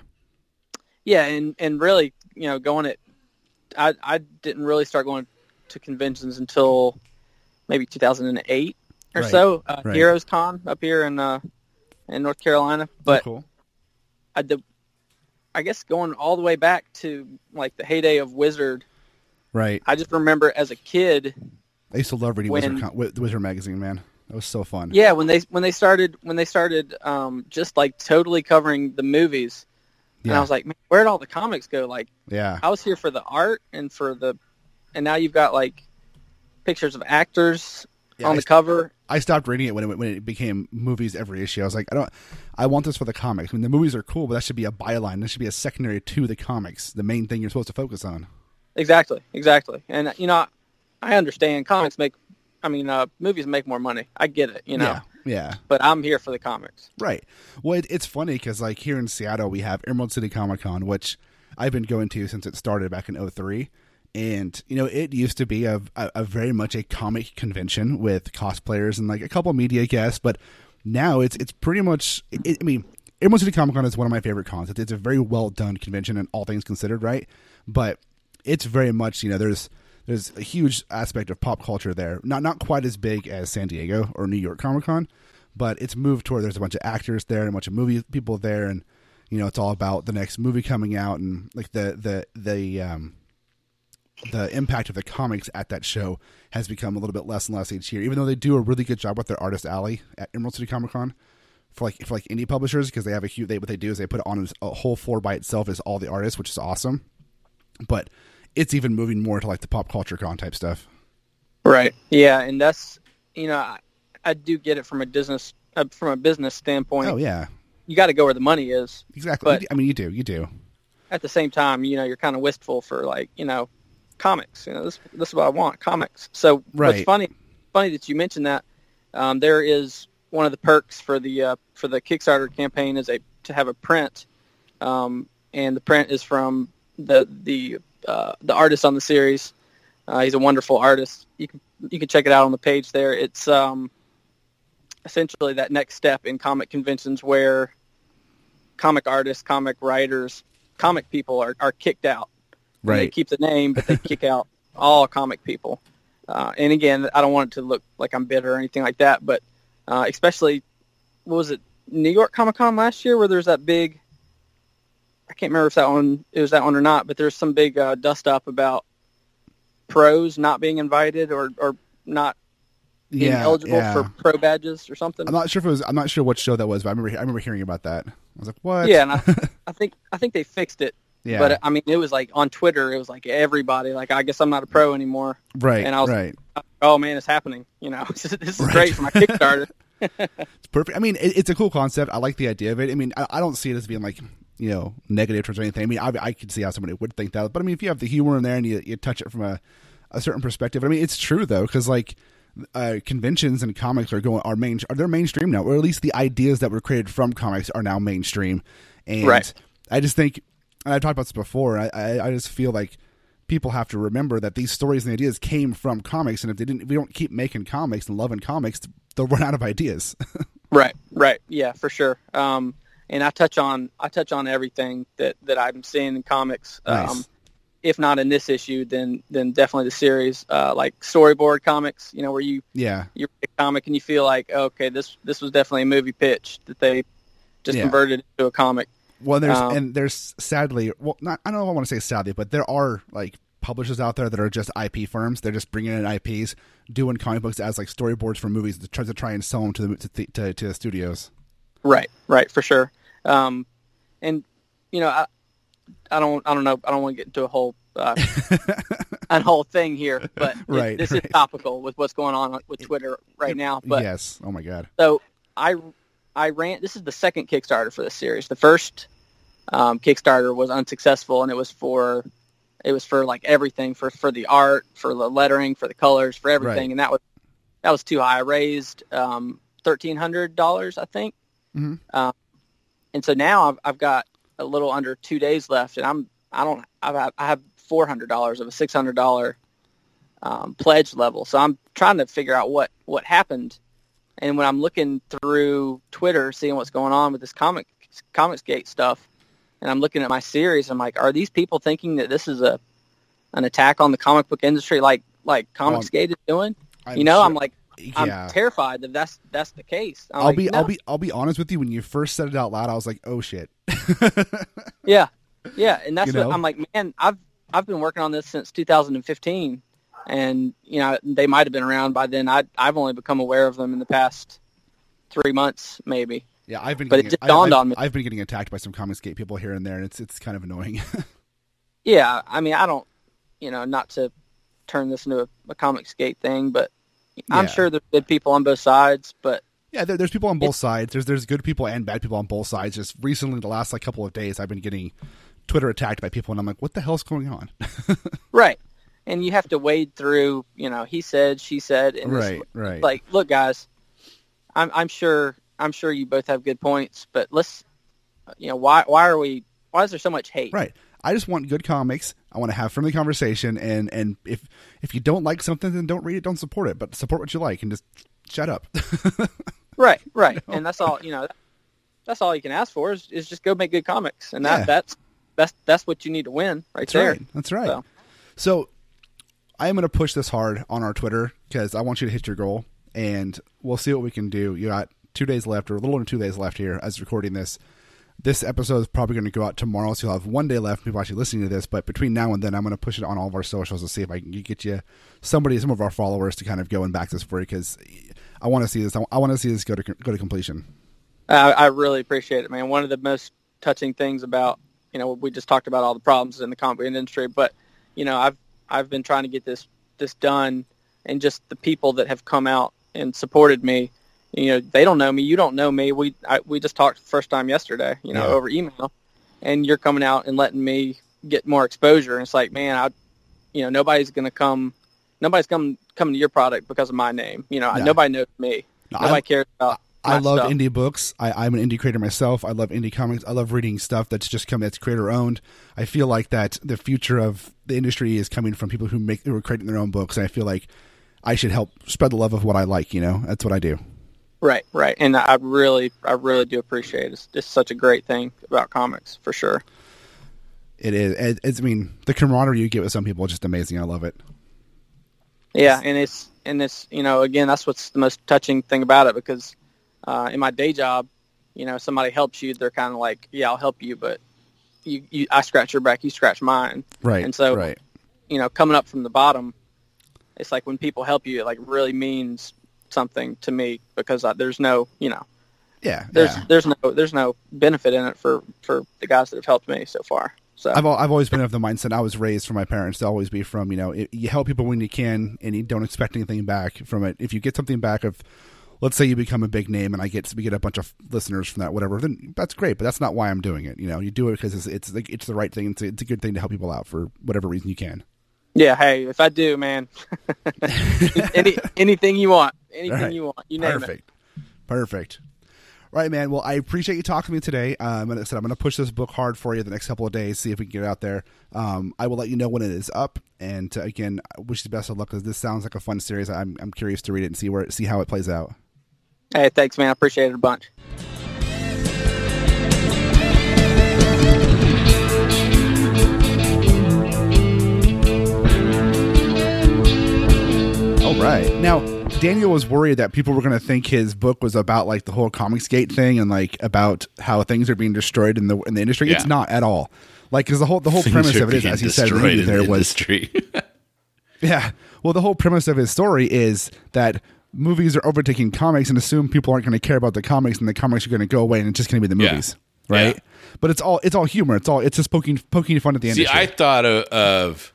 B: Yeah, and and really, you know, going it I I didn't really start going to conventions until maybe 2008 or
D: Right,
B: so. Uh,
D: right.
B: Heroes Con up here in uh in North Carolina, but
D: cool.
B: I the, I guess going all the way back to like the heyday of Wizard.
D: Right.
B: I just remember as a kid,
D: I used to love reading
B: When-
D: Wizard, con- Wi- Wizard magazine, man. That was so fun.
B: yeah, when they when they started when they started um, just like totally covering the movies, and I was like, man, where'd all the comics go? Like
D: Yeah.
B: I was here for the art and for the, and now you've got like pictures of actors
D: Yeah,
B: on
D: I
B: the cover.
D: I stopped reading it when it when it became movies every issue. I was like, I don't. I want this for the comics. I mean, the movies are cool, but that should be a byline. That should be a secondary to the comics. The main thing you're supposed to focus on.
B: Exactly, exactly. And you know, I understand comics make, I mean, uh, movies make more money. I get it, you know,
D: Yeah. Yeah.
B: but I'm here for the comics.
D: Right. Well, it, it's funny because like here in Seattle, we have Emerald City Comic Con, which I've been going to since it started back in 03. And you know, it used to be a, a, a very much a comic convention with cosplayers and like a couple media guests, but now it's it's pretty much. It, I mean, Emerald City Comic Con is one of my favorite cons. It's, it's a very well done convention, and all things considered, right? But it's very much you know there's there's a huge aspect of pop culture there. Not not quite as big as San Diego or New York Comic Con, but it's moved toward there's a bunch of actors there and a bunch of movie people there, and you know it's all about the next movie coming out and like the the the um the impact of the comics at that show has become a little bit less and less each year. Even though they do a really good job with their artist alley at Emerald City Comic Con for like for like indie publishers because they have a huge. They, what they do is they put it on a whole floor by itself as all the artists, which is awesome. But it's even moving more to like the pop culture con type stuff.
B: Right. Yeah, and that's you know I, I do get it from a business uh, from a business standpoint.
D: Oh yeah,
B: You got to go where the money is.
D: exactly.
B: But-
D: I mean, you do, you do.
B: At the same time, you know, you're kind of wistful for like you know comics. You know, this this is what I want, comics. So
D: Right.
B: funny funny that you mentioned that. Um, there is one of the perks for the uh, for the Kickstarter campaign is a to have a print, um, and the print is from the the uh, the artist on the series. Uh, he's a wonderful artist. You can you can check it out on the page there. It's um, essentially that next step in comic conventions where comic artists, comic writers, comic people are, are kicked out. They keep the name, but they kick out all comic people. Uh, and again, I don't want it to look like I'm bitter or anything like that, but uh, especially, what was it, New York Comic Con last year where there's that big, I can't remember if that one, it was that one or not, but there's some big uh, dust up about pros not being invited or, or not being
D: Yeah,
B: eligible
D: yeah.
B: for pro badges or something.
D: I'm not sure if it was. I'm not sure what show that was, but I remember. I remember hearing about that. I was like, "What?"
B: yeah, and I, I think I think they fixed it.
D: Yeah.
B: But I mean, it was like on Twitter, it was like everybody, like, I guess I'm not a pro anymore.
D: right.
B: and I was-
D: right.
B: Oh man, it's happening. You know, this is
D: Right.
B: great for my Kickstarter.
D: It's perfect. I mean, it, it's a cool concept. I like the idea of it. I mean, I, I don't see it as being like you know negative towards anything. I mean, I, I could see how somebody would think that, but I mean, if you have the humor in there and you, you touch it from a, a certain perspective, I mean, it's true though, because like uh, conventions and comics are going are main are they're mainstream now, or at least the ideas that were created from comics are now mainstream. And
B: Right.
D: I just think, and I've talked about this before. I, I I just feel like people have to remember that these stories and ideas came from comics, and if they didn't, if we don't keep making comics and loving comics, they'll run out of ideas.
B: right, right, yeah, for sure. Um, and I touch on I touch on everything that that I'm seeing in comics.
D: Nice.
B: Um, if not in this issue, then then definitely the series, uh, like storyboard comics. You know, where you
D: yeah.
B: you read a comic and you feel like, okay, this this was definitely a movie pitch that they just
D: Yeah.
B: converted into a comic.
D: Well, there's
B: Um,
D: and there's sadly, well, not I don't know if I want to say sadly, but there are like publishers out there that are just IP firms. They're just bringing in IPs, doing comic books as like storyboards for movies to try to try and sell them to the to, the- to, to the studios.
B: Right, right, for sure. Um, and you know, I, I don't, I don't know, I don't want to get into a whole, uh, a whole thing here, but it- this
D: right.
B: is topical with what's going on with Twitter right now. But
D: yes. Oh my god.
B: so I, I ran. This is the second Kickstarter for this series. The first um, Kickstarter was unsuccessful, and it was for, it was for like everything for for the art, for the lettering, for the colors, for everything,
D: Right.
B: and that was that was too high. I raised um, thirteen hundred dollars, I think.
D: Mhm.
B: Um, and so now I've, I've got a little under two days left, and I'm I don't I've, I have four hundred dollars of a six hundred dollar um, pledge level. So I'm trying to figure out what what happened. And when I'm looking through Twitter, seeing what's going on with this comic comics gate stuff, and I'm looking at my series, I'm like, are these people thinking that this is a an attack on the comic book industry, like like comics gate is doing?
D: I'm
B: you know,
D: sure-
B: I'm like, I'm
D: yeah.
B: terrified that that's that's the case. I'm
D: I'll
B: like,
D: be
B: no.
D: I'll be I'll be honest with you. When you first said it out loud, I was like, "Oh shit!"
B: Yeah, yeah, and that's
D: You know?
B: what I'm like. Man, I've I've been working on this since 2015, and you know they might have been around by then. I I've only become aware of them in the past three months, maybe.
D: Yeah, I've been.
B: But it just dawned
D: I've,
B: on me.
D: I've been getting attacked by some Comicsgate people here and there, and it's it's kind of annoying.
B: Yeah, I mean, I don't, you know, not to turn this into a, a Comicsgate thing, but I'm
D: Yeah.
B: sure there's good people on both sides. But
D: Yeah, there, there's people on both sides. There's there's good people and bad people on both sides. Just recently, the last like couple of days, I've been getting Twitter attacked by people, and I'm like, what the hell's going on?
B: right, and you have to wade through, you know, he said, she said, and
D: right, right.
B: like, look, guys, I'm I'm sure I'm sure you both have good points, but let's, you know, why why are we? Why is there so much hate?
D: right. I just want good comics. I want to have friendly conversation, and and if if you don't like something, then don't read it, don't support it, but support what you like, and just shut up.
B: Right, right, and that's all you know. That's all you can ask for is, is just go make good comics, and that
D: Yeah.
B: that's that's that's what you need to win right
D: That's
B: there.
D: right. That's right.
B: So.
D: So I am going to push this hard on our Twitter because I want you to hit your goal, and we'll see what we can do. You got two days left, or a little under two days left here as recording this. This episode is probably going to go out tomorrow, so you'll have one day left. People actually listening to this, but between now and then, I'm going to push it on all of our socials to see if I can get you somebody, some of our followers, to kind of go and back this for you because I want to see this. I want to see this go to go to completion.
B: I, I really appreciate it, man. One of the most touching things about you know we just talked about all the problems in the comic industry, but you know I've I've been trying to get this this done, and just the people that have come out and supported me. You know they don't know me, you don't know me. We I, we just talked the first time yesterday, you know,
D: Yeah.
B: over email, and you're coming out and letting me get more exposure. And it's like, man, I you know nobody's gonna come, nobody's come coming to your product because of my name. You know,
D: Yeah.
B: nobody knows me.
D: No,
B: nobody
D: I-
B: cares about.
D: I love indie books. I, I'm an indie creator myself. I love indie comics. I love reading stuff that's just come that's creator owned. I feel like that the future of the industry is coming from people who make who are creating their own books. And I feel like I should help spread the love of what I like. You know, that's what I do.
B: Right, right, and I really, I really do appreciate it. It's just such a great thing about comics, for sure.
D: It is. It, it's, I mean, the camaraderie you get with some people is just amazing. I love it.
B: Yeah, and it's and it's you know again that's what's the most touching thing about it because uh, in my day job, you know, somebody helps you, they're kind of like, yeah, I'll help you, but you, you, I scratch your back, you scratch mine,
D: Right.
B: And so,
D: right.
B: you know, coming up from the bottom, it's like when people help you, it like really means something to me because uh, there's no, you know,
D: Yeah.
B: there's
D: yeah.
B: there's no there's no benefit in it for for the guys that have helped me so far. So
D: I've I've always been of the mindset I was raised from my parents to always be from you know it, you help people when you can and you don't expect anything back from it. If you get something back of, let's say you become a big name and I get we get a bunch of listeners from that whatever, then that's great. But that's not why I'm doing it. You know, you do it because it's it's the, it's the right thing. It's a, it's a good thing to help people out for whatever reason you can.
B: Yeah, hey, if I do, man, any anything you want, anything
D: right.
B: you want, you name it.
D: Perfect. Perfect. Right, man. Well, I appreciate you talking to me today. Um, and I said I'm going to push this book hard for you the next couple of days, see if we can get it out there. Um, I will let you know when it is up. And uh, again, I wish you the best of luck because this sounds like a fun series. I'm I'm curious to read it and see where see how it plays out.
B: Hey, thanks, man. I appreciate it a bunch.
D: All right. Now, Daniel was worried that people were going to think his book was about like the whole Comicsgate thing and like about how things are being destroyed in the in the industry. It's not at all. Like, because the whole the whole
C: Things
D: premise of it is, as he said, in the
C: destroyed
D: interview
C: in
D: there
C: the
D: was
C: industry.
D: Yeah. Well, the whole premise of his story is that movies are overtaking comics and assume people aren't going to care about the comics and the comics are going to go away and it's just going to be the
C: Yeah.
D: movies, right?
C: Yeah.
D: But it's all it's all humor. It's all it's just poking poking fun at the
C: end.
D: See.
C: I thought of, of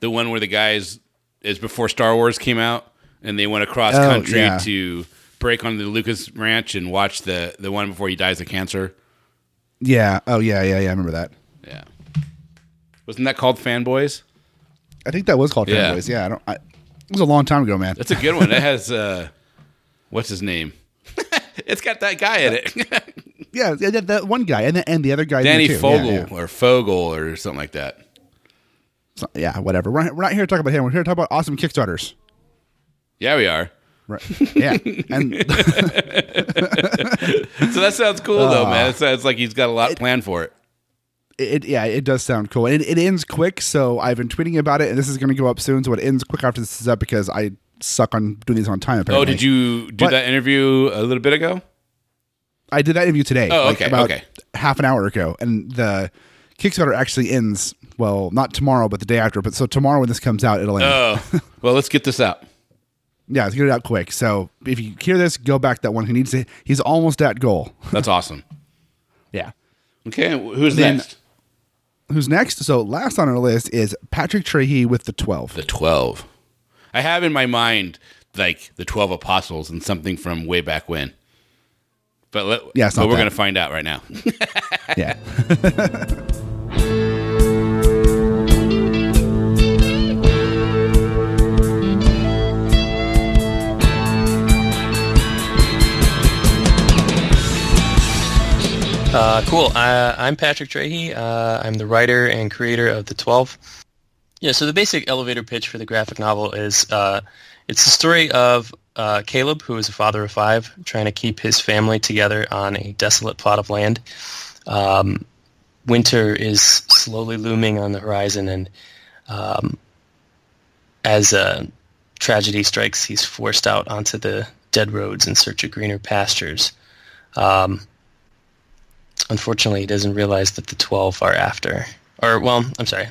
C: the one where the guys is before Star Wars came out, and they went across
D: Oh,
C: country
D: yeah.
C: to break on the Lucas Ranch and watch the the one before he dies of cancer.
D: yeah. Oh yeah, yeah, yeah. I remember that.
C: Yeah, wasn't that called Fanboys?
D: I think that was called
C: Yeah.
D: Fanboys. Yeah. I don't. I, it was a long time ago, man.
C: That's a good one. It has uh, what's his name? it's got that guy in it,
D: Yeah, yeah, that, that one guy and the, and the other guy.
C: Danny. Fogel
D: Yeah, yeah.
C: or Fogel or something like that.
D: So- yeah, whatever. We're not, we're not here to talk about him. We're here to talk about awesome Kickstarters.
C: Yeah, we are.
D: Right. Yeah. and
C: So that sounds cool though,
D: Ah.
C: man. It sounds like he's got a lot planned for it.
D: It yeah, it does sound cool. And it, it ends quick, so I've been tweeting about it, and this is going to go up soon. So it ends quick after this is up because I suck on doing these on time. Apparently.
C: Oh, did you do
D: But-
C: that interview a little bit ago?
D: I did that interview today.
C: Oh,
D: like,
C: okay,
D: about
C: okay.
D: half an hour ago, and the Kickstarter actually ends. Well, not tomorrow, but the day after. But so tomorrow when this comes out, it'll end.
C: Oh, well, let's get this out.
D: yeah, let's get it out quick. So if you hear this, go back that one. He needs to. He's almost at goal.
C: That's awesome.
D: Yeah.
C: Okay, who's
D: Then-
C: next?
D: Who's next? So last on our list is Patrick Trahey with the twelve.
C: The 12. I have in my mind like the 12 apostles and something from way back when. But, let,
D: Yeah,
C: but we're going to find out right now.
D: yeah.
F: Uh, cool. Uh, I'm Patrick Trahey. Uh, I'm the writer and creator of The 12. Yeah, so the basic elevator pitch for the graphic novel is uh, it's the story of uh, Caleb, who is a father of five, trying to keep his family together on a desolate plot of land. Um, winter is slowly looming on the horizon, and um, as a tragedy strikes, he's forced out onto the dead roads in search of greener pastures. Um, unfortunately, he doesn't realize that the twelve are after. Or, well, I'm sorry.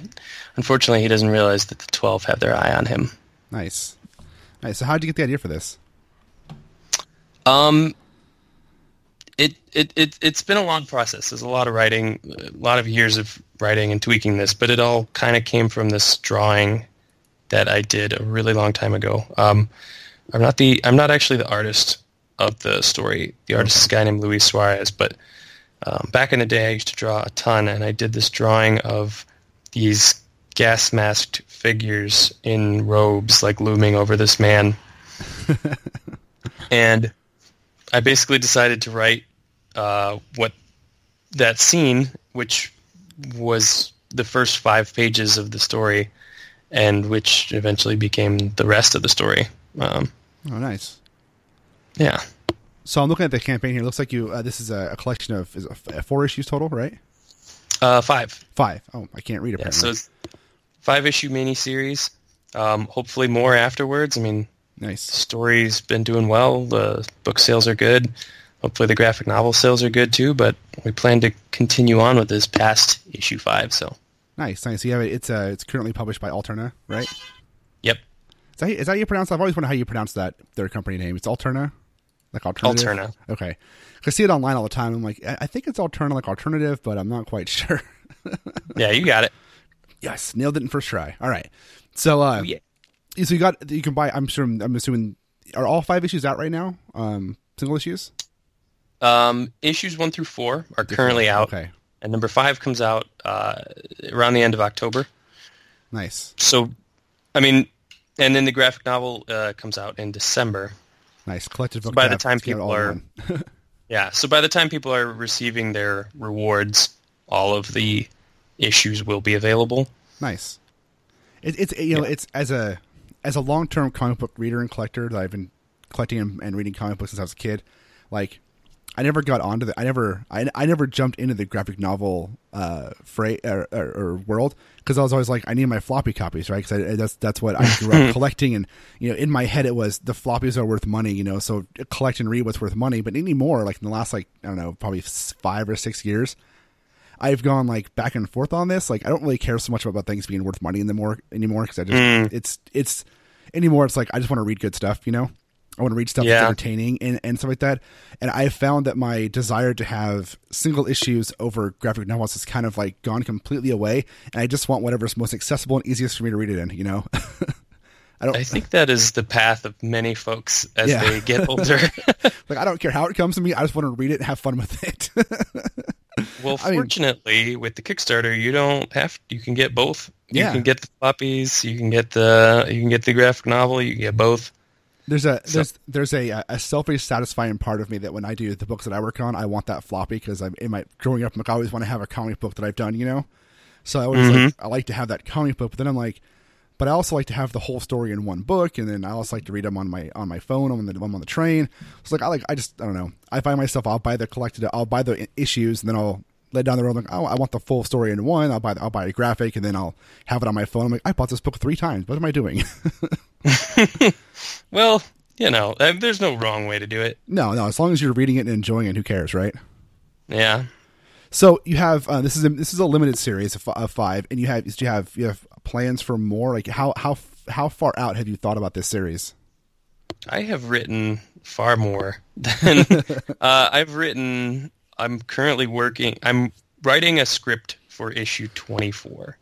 F: Unfortunately, he doesn't realize that the twelve have their eye on him.
D: Nice. Nice. So, how did you get the idea for this?
F: Um, it, it, it, it's been a long process. There's a lot of writing, a lot of years of writing and tweaking this, but it all kind of came from this drawing that I did a really long time ago. Um, I'm not the, I'm not actually the artist of the story. The artist is a guy named Luis Suarez, but um, back in the day, I used to draw a ton, and I did this drawing of these gas masked figures in robes, like looming over this man. and I basically decided to write uh, what that scene, which was the first five pages of the story, and which eventually became the rest of the story. Um,
D: Oh, nice.
F: yeah.
D: So, I'm looking at the campaign here. It looks like you. Uh, this is a, a collection of is uh, four issues total, right?
F: Uh, five.
D: Five. Oh, I can't read
F: Yeah,
D: apparently.
F: so it's five issue miniseries. Um, hopefully more afterwards. I mean, the
D: nice.
F: story's been doing well. The book sales are good. Hopefully the graphic novel sales are good too. But we plan to continue on with this past issue five. So,
D: Nice. Nice. You have it. It's uh, it's currently published by Alterna, right?
F: yep,
D: Is that, is that how you pronounce? I've always wondered how you pronounce that their company name. It's Alterna, like alternative.
F: Alterna.
D: Okay. I see it online all the time. I'm like, I I think it's Alterna, like alternative, but I'm not quite sure.
F: yeah, you got it.
D: yes, nailed it in first try. All right. So, uh,
F: Oh, yeah.
D: so you got you can buy. I'm sure. I'm assuming are all five issues out right now? Um, single issues.
F: Um, issues one through four are currently out,
D: Okay.
F: and number five comes out uh, around the end of October.
D: Nice.
F: So, I mean, and then the graphic novel uh, comes out in December.
D: Nice. Collected book.
F: by the time
D: Let's get it
F: people are- Yeah, so by the time people are receiving their rewards, all of the issues will be available.
D: Nice. It, it's you know it's as a as a long term comic book reader and collector that I've been collecting and, and reading comic books since I was a kid. Like I never got onto the I never I, I never jumped into the graphic novel uh fray or, or, or world because I was always like I need my floppy copies right because that's that's what I grew up collecting and you know in my head it was the floppies are worth money you know so collect and read what's worth money but anymore like in the last like I don't know probably five or six years I've gone like back and forth on this. Like I don't really care so much about things being worth money anymore anymore because I just it's it's anymore. It's like I just want to read good stuff. You know, I want to read stuff that's entertaining and, and stuff like that. And I found that my desire to have single issues over graphic novels has kind of like gone completely away. And I just want whatever's most accessible and easiest for me to read it in. You know, I don't
F: I think that is the path of many folks as
D: Yeah.
F: they get older.
D: like I don't care how it comes to me. I just want to read it and have fun with it.
F: well,
D: I mean-
F: fortunately, with the Kickstarter, you don't have. You can get both. You
D: Yeah.
F: can get the floppies. You can get the. You can get the graphic novel. You can get both.
D: There's a
F: So-
D: there's there's a a selfish satisfying part of me that when I do the books that I work on, I want that floppy because I'm in my growing up. Like I always want to have a comic book that I've done, you know. So I always mm-hmm. like I like to have that comic book, but then I'm like, but I also like to have the whole story in one book, and then I also like to read them on my on my phone on the I'm on the train. It's like I like I just I don't know. I find myself I'll buy the collected I'll buy the issues, and then I'll let down the road like oh I want the full story in one. I'll buy I'll buy a graphic, and then I'll have it on my phone. I'm like I bought this book three times. What am I doing?
F: Well, you know, uh, there's no wrong way to do it.
D: no, no. As long as you're reading it and enjoying it, who cares, right?
F: Yeah.
D: So you have uh, this is a, this is a limited series of, of five, and you have you have you have plans for more? Like how how how far out have you thought about this series?
F: I have written far more than uh, I've written. I'm currently working. I'm writing a script for issue 24.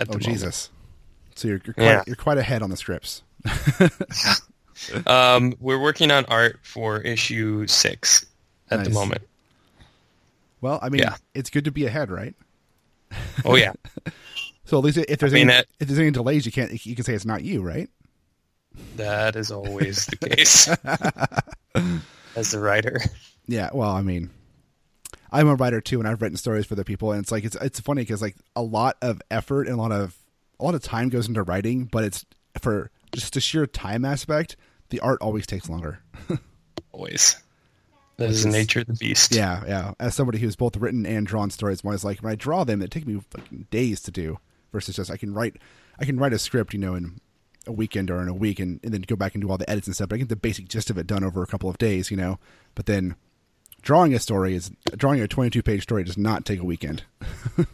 F: At the
D: Oh
F: moment.
D: Jesus! So you're you're quite,
F: Yeah.
D: you're quite ahead on the scripts.
F: Um, we're working on art for issue six at the moment.
D: Well, I mean,
F: Yeah.
D: it's good to be ahead, right?
F: Oh yeah,
D: So at least if there's
F: I mean,
D: any
F: that-
D: if there's any delays, you can't you can say it's not you, right?
F: that is always the case as the writer.
D: Yeah. Well, I mean, I'm a writer too, and I've written stories for other people, and it's like it's it's funny because like a lot of effort and a lot of a lot of time goes into writing, but it's for just the sheer time aspect. the art always takes longer.
F: Always. That is the nature of the beast.
D: Yeah, yeah. As somebody who's both written and drawn stories, I'm always like when I draw them, it takes me fucking days to do. Versus just I can write, I can write a script, you know, in a weekend or in a week, and, and then go back and do all the edits and stuff. But I get the basic gist of it done over a couple of days, you know. But then drawing a story is drawing a 22 page story does not take a weekend.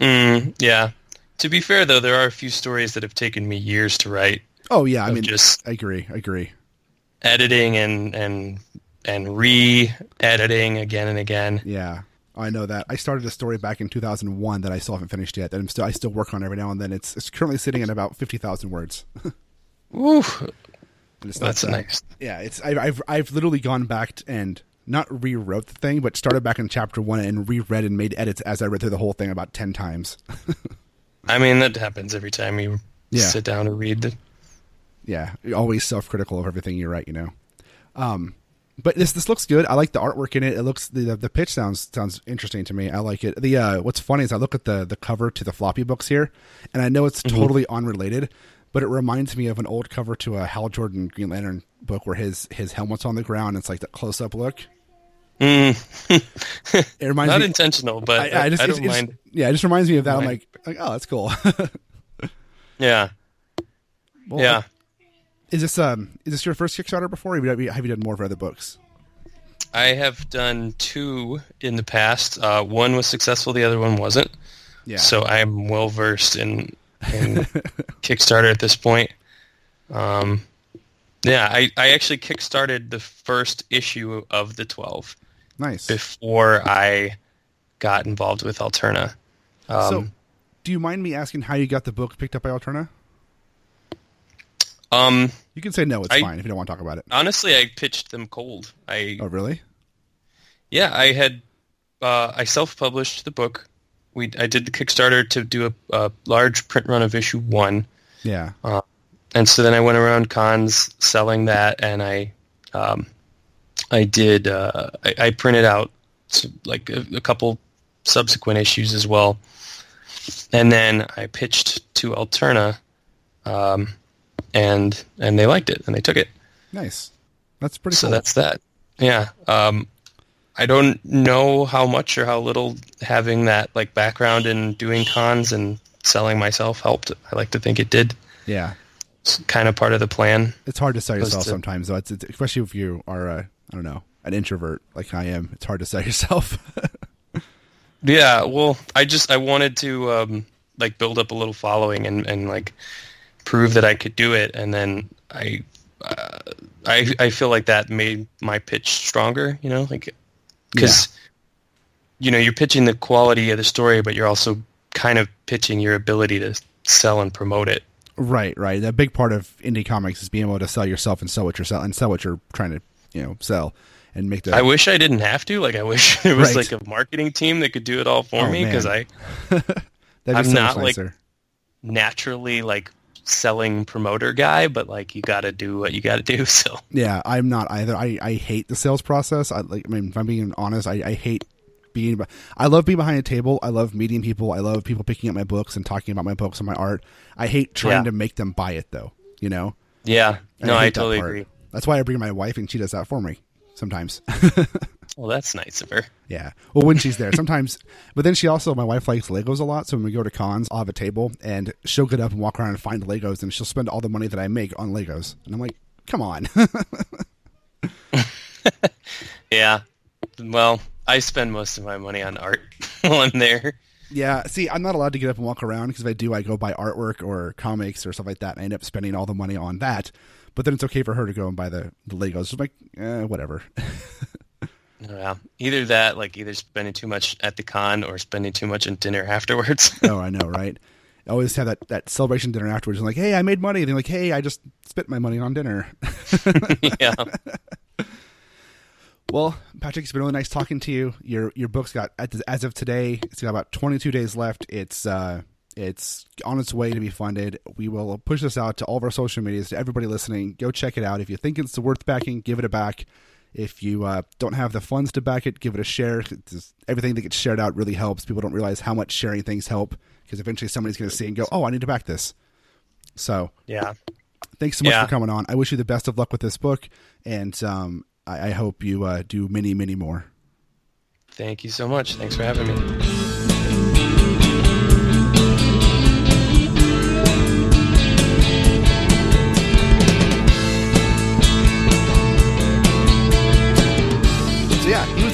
F: Mm, yeah. To be fair, though, there are a few stories that have taken me years to write.
D: Oh yeah, I mean,
F: just-
D: I agree, I agree.
F: Editing and and and re-editing again and again.
D: Yeah, I know that. I started a story back in 2001 that I still haven't finished yet. That I'm still I still work on every now and then. It's it's currently sitting at about 50,000 words.
F: Woo,
D: And it's not
F: that's
D: that-
F: nice.
D: Yeah, it's I've, I've I've literally gone back and not rewrote the thing, but started back in chapter one and reread and made edits as I read through the whole thing about ten times.
F: I mean, that happens every time you
D: Yeah.
F: sit down to read. The,
D: yeah, you're always self critical of everything you write, you know. Um, but this this looks good. I like the artwork in it. It looks the the pitch sounds sounds interesting to me. I like it. The uh, what's funny is I look at the the cover to the floppy books here, and I know it's totally unrelated, but it reminds me of an old cover to a Hal Jordan Green Lantern book where his his helmet's on the ground. It's like that close up look.
F: Mm,
D: It reminds
F: not
D: me.
F: intentional, but
D: I, I just,
F: I don't
D: it's-
F: mind.
D: Yeah, it just reminds me of that. I'm like, like, oh, that's cool.
F: Yeah,
D: Well,
F: yeah.
D: Is this um is this your first Kickstarter before? Or have you, have you done more for other books?
F: I have done two in the past. Uh, one was successful, the other one wasn't.
D: Yeah.
F: So I'm well versed in in Kickstarter at this point. Um, yeah, I, I actually kickstarted the first issue of the 12
D: nice.
F: before I got involved with Alterna. Um,
D: so, do you mind me asking how you got the book picked up by Alterna?
F: um,
D: You can say no. It's
F: I-
D: fine if you don't want to talk about it.
F: honestly, I pitched them cold. I
D: Oh, really?
F: yeah, I had uh, I self-published the book. We I did the Kickstarter to do a, a large print run of issue one.
D: Yeah.
F: and so then I went around cons selling that, and I, um, I did, uh, I, I printed out like a, a couple subsequent issues as well, and then I pitched to Alterna, um, and and they liked it and they took it.
D: Nice. That's pretty
F: so
D: cool.
F: that's that. Yeah. Um, I don't know how much or how little having that like background in doing cons and selling myself helped. I like to think it did.
D: yeah.
F: It's kind of part of the plan.
D: It's hard to sell yourself
F: to-
D: sometimes, though. It's, it's especially if you are, uh, I don't know, an introvert like I am. It's hard to sell yourself.
F: Yeah, well, I just I wanted to um, like build up a little following and, and like prove that I could do it, and then I uh, I I feel like that made my pitch stronger. You know, like because you know you're pitching the quality of the story, but you're also kind of pitching your ability to sell and promote it.
D: right, right. A big part of indie comics is being able to sell yourself and sell what you're selling and sell what you're trying to, you know, sell and make the.
F: I wish I didn't have to. Like I wish there was
D: Right.
F: like a marketing team that could do it all for
D: Oh,
F: me because. I I'm
D: so
F: not, like- naturally like selling promoter guy, but like you got to do what you got to do. So
D: Yeah, I'm not either. I, I hate the sales process. I like. I mean, if I'm being honest, I, I hate being. I love being behind a table. I love meeting people. I love people picking up my books and talking about my books and my art. I hate trying
F: Yeah.
D: to make them buy it, though. You know.
F: yeah, no, I,
D: that
F: totally agree.
D: That's why I bring my wife, and she does that for me sometimes.
F: Well, that's nice of her.
D: yeah. Well, when she's there, sometimes. But then she also, my wife likes Legos a lot. So when we go to cons, I'll have a table, and she'll get up and walk around and find Legos, and she'll spend all the money that I make on Legos. And I'm like, come on.
F: Yeah. Well, I spend most of my money on art while I'm there.
D: Yeah, see, I'm not allowed to get up and walk around because if I do, I go buy artwork or comics or stuff like that, and I end up spending all the money on that. But then it's okay for her to go and buy the, the Legos. Like, eh, whatever.
F: Yeah. Either that, like either spending too much at the con or spending too much on dinner afterwards.
D: oh, I know, right? I always have that, that celebration dinner afterwards. I'm like, hey, I made money. And they're like, hey, I just spent my money on dinner.
F: yeah.
D: Well, Patrick, it's been really nice talking to you. Your your book's got as of today, it's got about 22 days left. It's uh, it's on its way to be funded. We will push this out to all of our social medias to everybody listening. Go check it out. If you think it's worth backing, give it a back. If you uh, don't have the funds to back it, give it a share. Just- everything that gets shared out really helps. People don't realize how much sharing things help because eventually somebody's going to see and go, "Oh, I need to back this." So
F: Yeah.
D: thanks so much
F: Yeah.
D: for coming on. I wish you the best of luck with this book, and um, I, I hope you uh, do many, many more.
F: Thank you so much. Thanks for having me.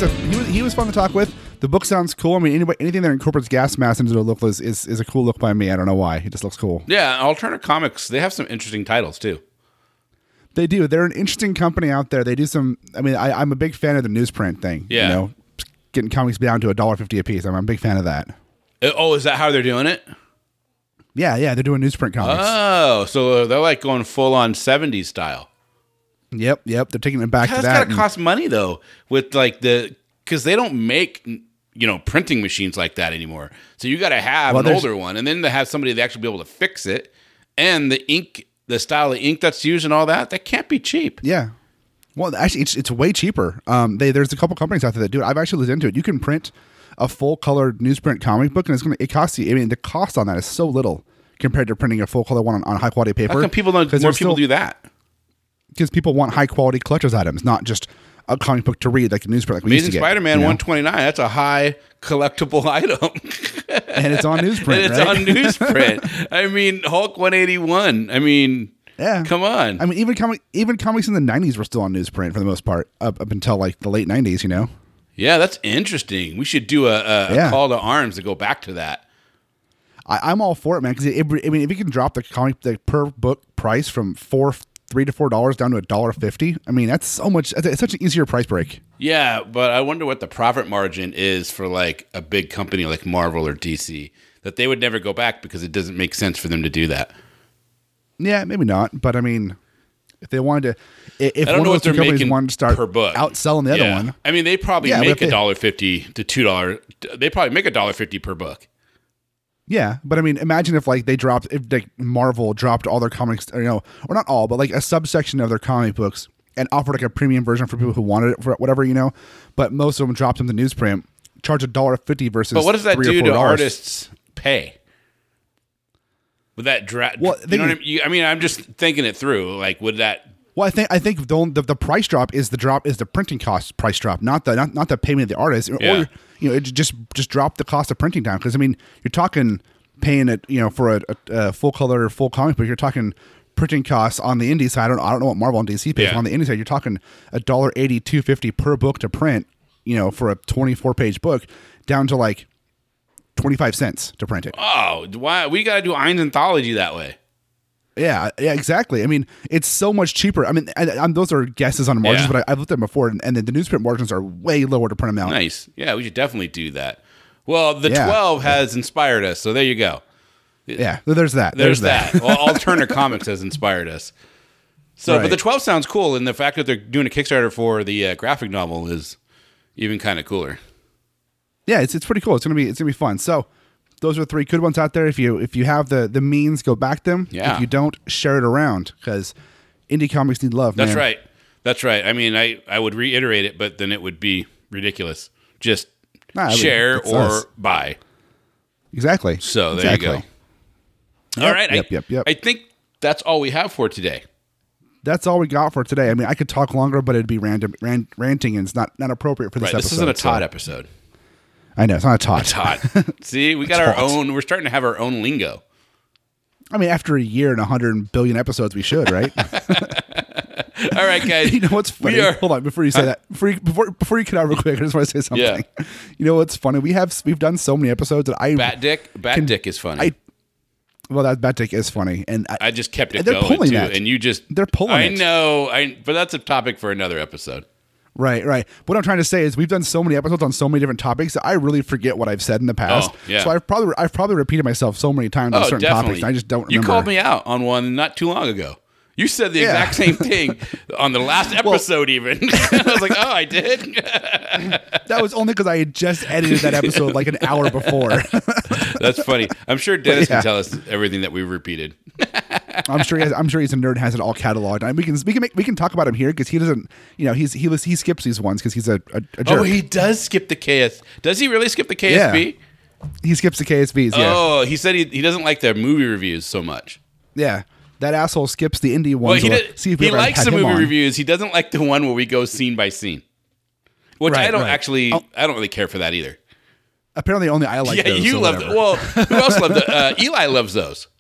D: Was a he was, he was fun to talk with. The book sounds cool. I mean, anybody, anything that incorporates gas masks into a look is, is is a cool look by me. I don't know why. It just looks cool.
C: Yeah, Alternative Comics, they have some interesting titles too.
D: They do. They're an interesting company out there. They do some. I mean, I, I'm a big fan of the newsprint thing.
C: Yeah.
D: You know, getting comics down to a dollar fifty a piece. I'm, I'm a big fan of that.
C: Uh, Oh, is that how they're doing it?
D: Yeah, yeah. They're doing newsprint comics.
C: Oh, so they're like going full on 70s style.
D: Yep, yep. They're taking it back
C: That's
D: to that.
C: got to cost money though, with like the because they don't make you know printing machines like that anymore. So you got to have
D: Well,
C: an older one, and then to have somebody that actually be able to fix it, and the ink, the style of ink that's used, and all that, that can't be cheap.
D: Yeah. Well, actually, it's it's way cheaper. Um, they there's a couple companies out there that do it. I've actually looked into it. You can print a full colored newsprint comic book, and it's gonna it costs you. I mean, the cost on that is so little compared to printing a full color one on, on high quality paper.
C: How come people don't? More people do that.
D: Because people want high quality collector's items, not just a comic book to read like a newsprint. Like we
C: Amazing Spider-Man
D: you know?
C: 129. That's a high collectible item.
D: and it's on newsprint.
C: and it's
D: right?
C: on newsprint. I mean, Hulk 181. I mean,
D: Yeah.
C: come on.
D: I mean, even comic even comics in the '90s were still on newsprint for the most part, up up until like the late '90s. You know.
C: yeah, that's interesting. We should do a, a, a call to arms to go back to that.
D: I, I'm all for it, man. Because I mean, if you can drop the comic the per book price from four, three to four dollars down to a dollar fifty, I mean, that's so much. It's such an easier price break.
C: Yeah, but I wonder what the profit margin is for like a big company like Marvel or DC that they would never go back because it doesn't make sense for them to do that.
D: Yeah, maybe not, but I mean, if they wanted to, if
C: I don't
D: one
C: know
D: of
C: what
D: those two
C: they're
D: companies
C: making
D: wanted to start
C: per book
D: outselling the other one,
C: I mean, they probably
D: Yeah,
C: make a dollar fifty to two dollar. They probably make a dollar fifty per book.
D: Yeah. But I mean, imagine if like they dropped, if like Marvel dropped all their comics, or, you know, or not all, but like a subsection of their comic books and offered like a premium version for people who wanted it for whatever you know. But most of them dropped them to newsprint, charge a dollar fifty versus.
C: But what does that do to artists' pay? Would that dra-
D: Well,
C: you know what I mean? I mean, I'm just thinking it through. Like, would that?
D: Well, I think I think the, the the price drop is the drop is the printing cost price drop, not the not, not the payment of the artist, or you know it just just drop the cost of printing down because I mean you're talking paying it you know for a, a, a full color full comic book you're talking printing costs on the indie side. I don't I don't know what Marvel and DC pays
C: Yeah.
D: on the indie side. You're talking a dollar eighty two fifty per book to print, you know, for a twenty four page book down to like twenty five cents to print it.
C: Oh, why we got to do Eyne's anthology that way?
D: Yeah, yeah, exactly. I mean, it's so much cheaper. I mean, those are guesses on margins,
C: Yeah.
D: but I, I've looked at them before, and, and the, the newsprint margins are way lower to print them out.
C: Nice. Yeah, we should definitely do that. Well, the
D: Yeah.
C: 12 has inspired us, so there you go.
D: Yeah, there's that.
C: There's, that. well, Alternative Comics has inspired us. So, but the 12 sounds cool, and the fact that they're doing a Kickstarter for the uh, graphic novel is even kind of cooler.
D: yeah, it's it's pretty cool. It's gonna be it's gonna be fun. So those are three good ones out there. If you if you have the the means, go back them.
C: Yeah.
D: If you don't, share it around because indie comics need love.
C: That's
D: man.
C: right. That's right. I mean, I, I would reiterate it, but then it would be ridiculous. Just
D: Nah,
C: share or
D: us.
C: buy.
D: Exactly.
C: So there
D: exactly.
C: you go. all right.
D: yep,
C: I,
D: yep, yep.
C: I think that's all we have for today.
D: That's all we got for today. I mean, I could talk longer, but it'd be random rant, ranting, and it's not not appropriate for this
C: Right.
D: episode.
C: This isn't a
D: so-
C: Todd episode.
D: I know it's not a Todd.
C: It's hot. See, we got our own. We're starting to have our own lingo.
D: I mean, after a year and a hundred billion episodes, we should, right?
C: All right, guys.
D: you know what's funny?
C: Are-
D: Hold on, before you say that, before you, before before you cut out real quick, I just want to say something.
C: Yeah.
D: You know what's funny? We have we've done so many episodes that I
C: Bat Dick. Bat
D: Can-
C: Dick is funny.
D: I well that that dick is funny, and I,
C: I just kept it
D: They're
C: going
D: pulling
C: too,
D: that.
C: and you just
D: They're pulling
C: I
D: it.
C: know, I but that's a topic for another episode.
D: Right, right. What I'm trying to say is we've done so many episodes on so many different topics that I really forget what I've said in the oh, past.
C: Oh, yeah.
D: So I've probably I've probably repeated myself so many times on
C: Oh,
D: certain
C: definitely.
D: topics. I just don't remember.
C: You called me out on one not too long ago. You said the
D: Yeah.
C: exact same thing on the last episode, even. I was like, "Oh, I did."
D: That was only because I had just edited that episode like an hour before.
C: That's funny. I'm sure Dennis
D: yeah.
C: can tell us everything that we've repeated.
D: I'm sure he has, I'm sure he's a nerd has it all cataloged. And we can we can make, we can talk about him here because he doesn't you know he's he he skips these ones because he's a, a, a jerk.
C: Oh, he does skip the KS. Does he really skip the KSB?
D: he skips the KSBs. Yeah,
C: Oh, he said he, he doesn't like the movie reviews so much.
D: yeah. that asshole skips the indie
C: Well,
D: ones.
C: he,
D: Well,
C: did,
D: see if
C: he likes the movie
D: on.
C: reviews. He doesn't like the one where we go scene by scene. Which I don't
D: right.
C: actually.
D: Oh.
C: I don't really care for that either.
D: Apparently, only I like
C: yeah,
D: those.
C: you
D: so
C: love. Well, who else loved it? Uh, Eli loves those,
D: Oh,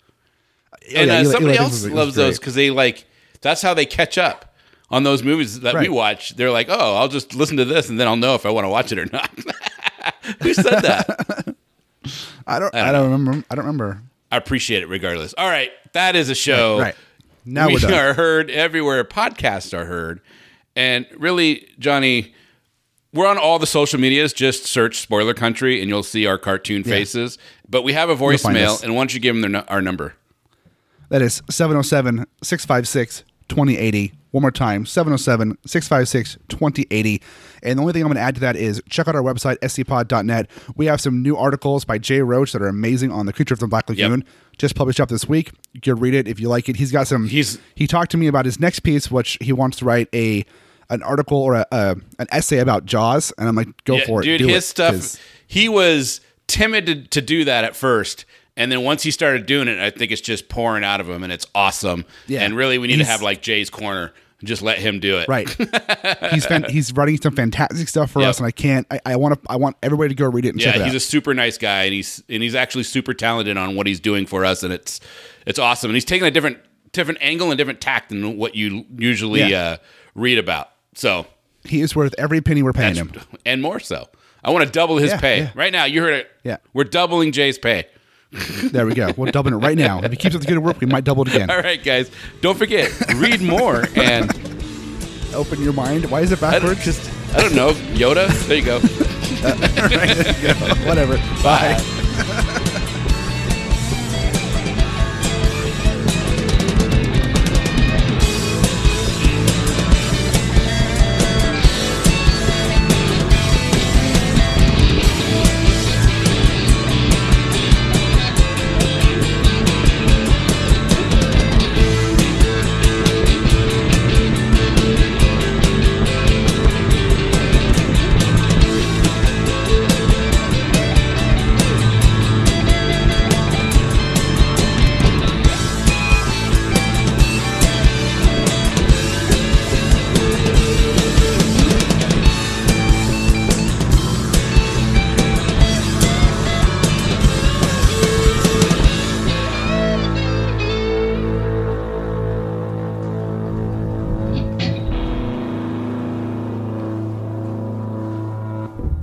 C: and
D: yeah,
C: uh,
D: Eli-
C: somebody
D: Eli
C: else loves those because they like. That's how they catch up on those movies that we watch. They're like, oh, I'll just listen to this, and then I'll know if I want to watch it or not. who said that?
D: I don't.
C: I don't
D: I don't remember. I don't remember.
C: I appreciate it regardless. All right, that is a show.
D: Right. Now
C: we are heard everywhere podcasts are heard. And really, Johnny, we're on all the social medias. Just search Spoiler Country and you'll see our cartoon faces. But we have a voicemail, and why don't you give them their, our number?
D: That is 707 656 2080. One more time 707 656 2080. And the only thing I'm going to add to that is check out our website, scpod.net. We have some new articles by Jay Roach that are amazing on the Creature of the Black Lagoon. Just published up this week. You can read it if you like it. He's got some.
C: He's-
D: he talked to me about his next piece, which he wants to write a an article or a, an essay about Jaws, and I'm like, go
C: Yeah,
D: for it,
C: dude. his
D: it,
C: stuff. He was timid to, to do that at first, and then once he started doing it, I think it's just pouring out of him, and it's awesome.
D: Yeah.
C: And really, we need to have like Jay's corner. Just let him do it.
D: Right. he's fan- he's writing some fantastic stuff for
C: Yep.
D: us, and I can't. I, I want to. I want everybody to go read it and
C: Yeah,
D: check it
C: he's
D: out.
C: a super nice guy, and he's and he's actually super talented on what he's doing for us, and it's it's awesome. And he's taking a different different angle and different tact than what you usually
D: Yeah.
C: uh, read about. So
D: he is worth every penny we're paying him.
C: and more so. I want to double his
D: Yeah,
C: pay
D: yeah.
C: right now. You heard it.
D: Yeah.
C: we're doubling Jay's pay.
D: There we go. We're doubling it right now. If he keeps up the good work, we might double it again.
C: All right, guys, don't forget read more and
D: Open your mind. Why is it
C: I
D: backwards?
C: just I don't know Yoda. There you go.
D: Whatever. Bye.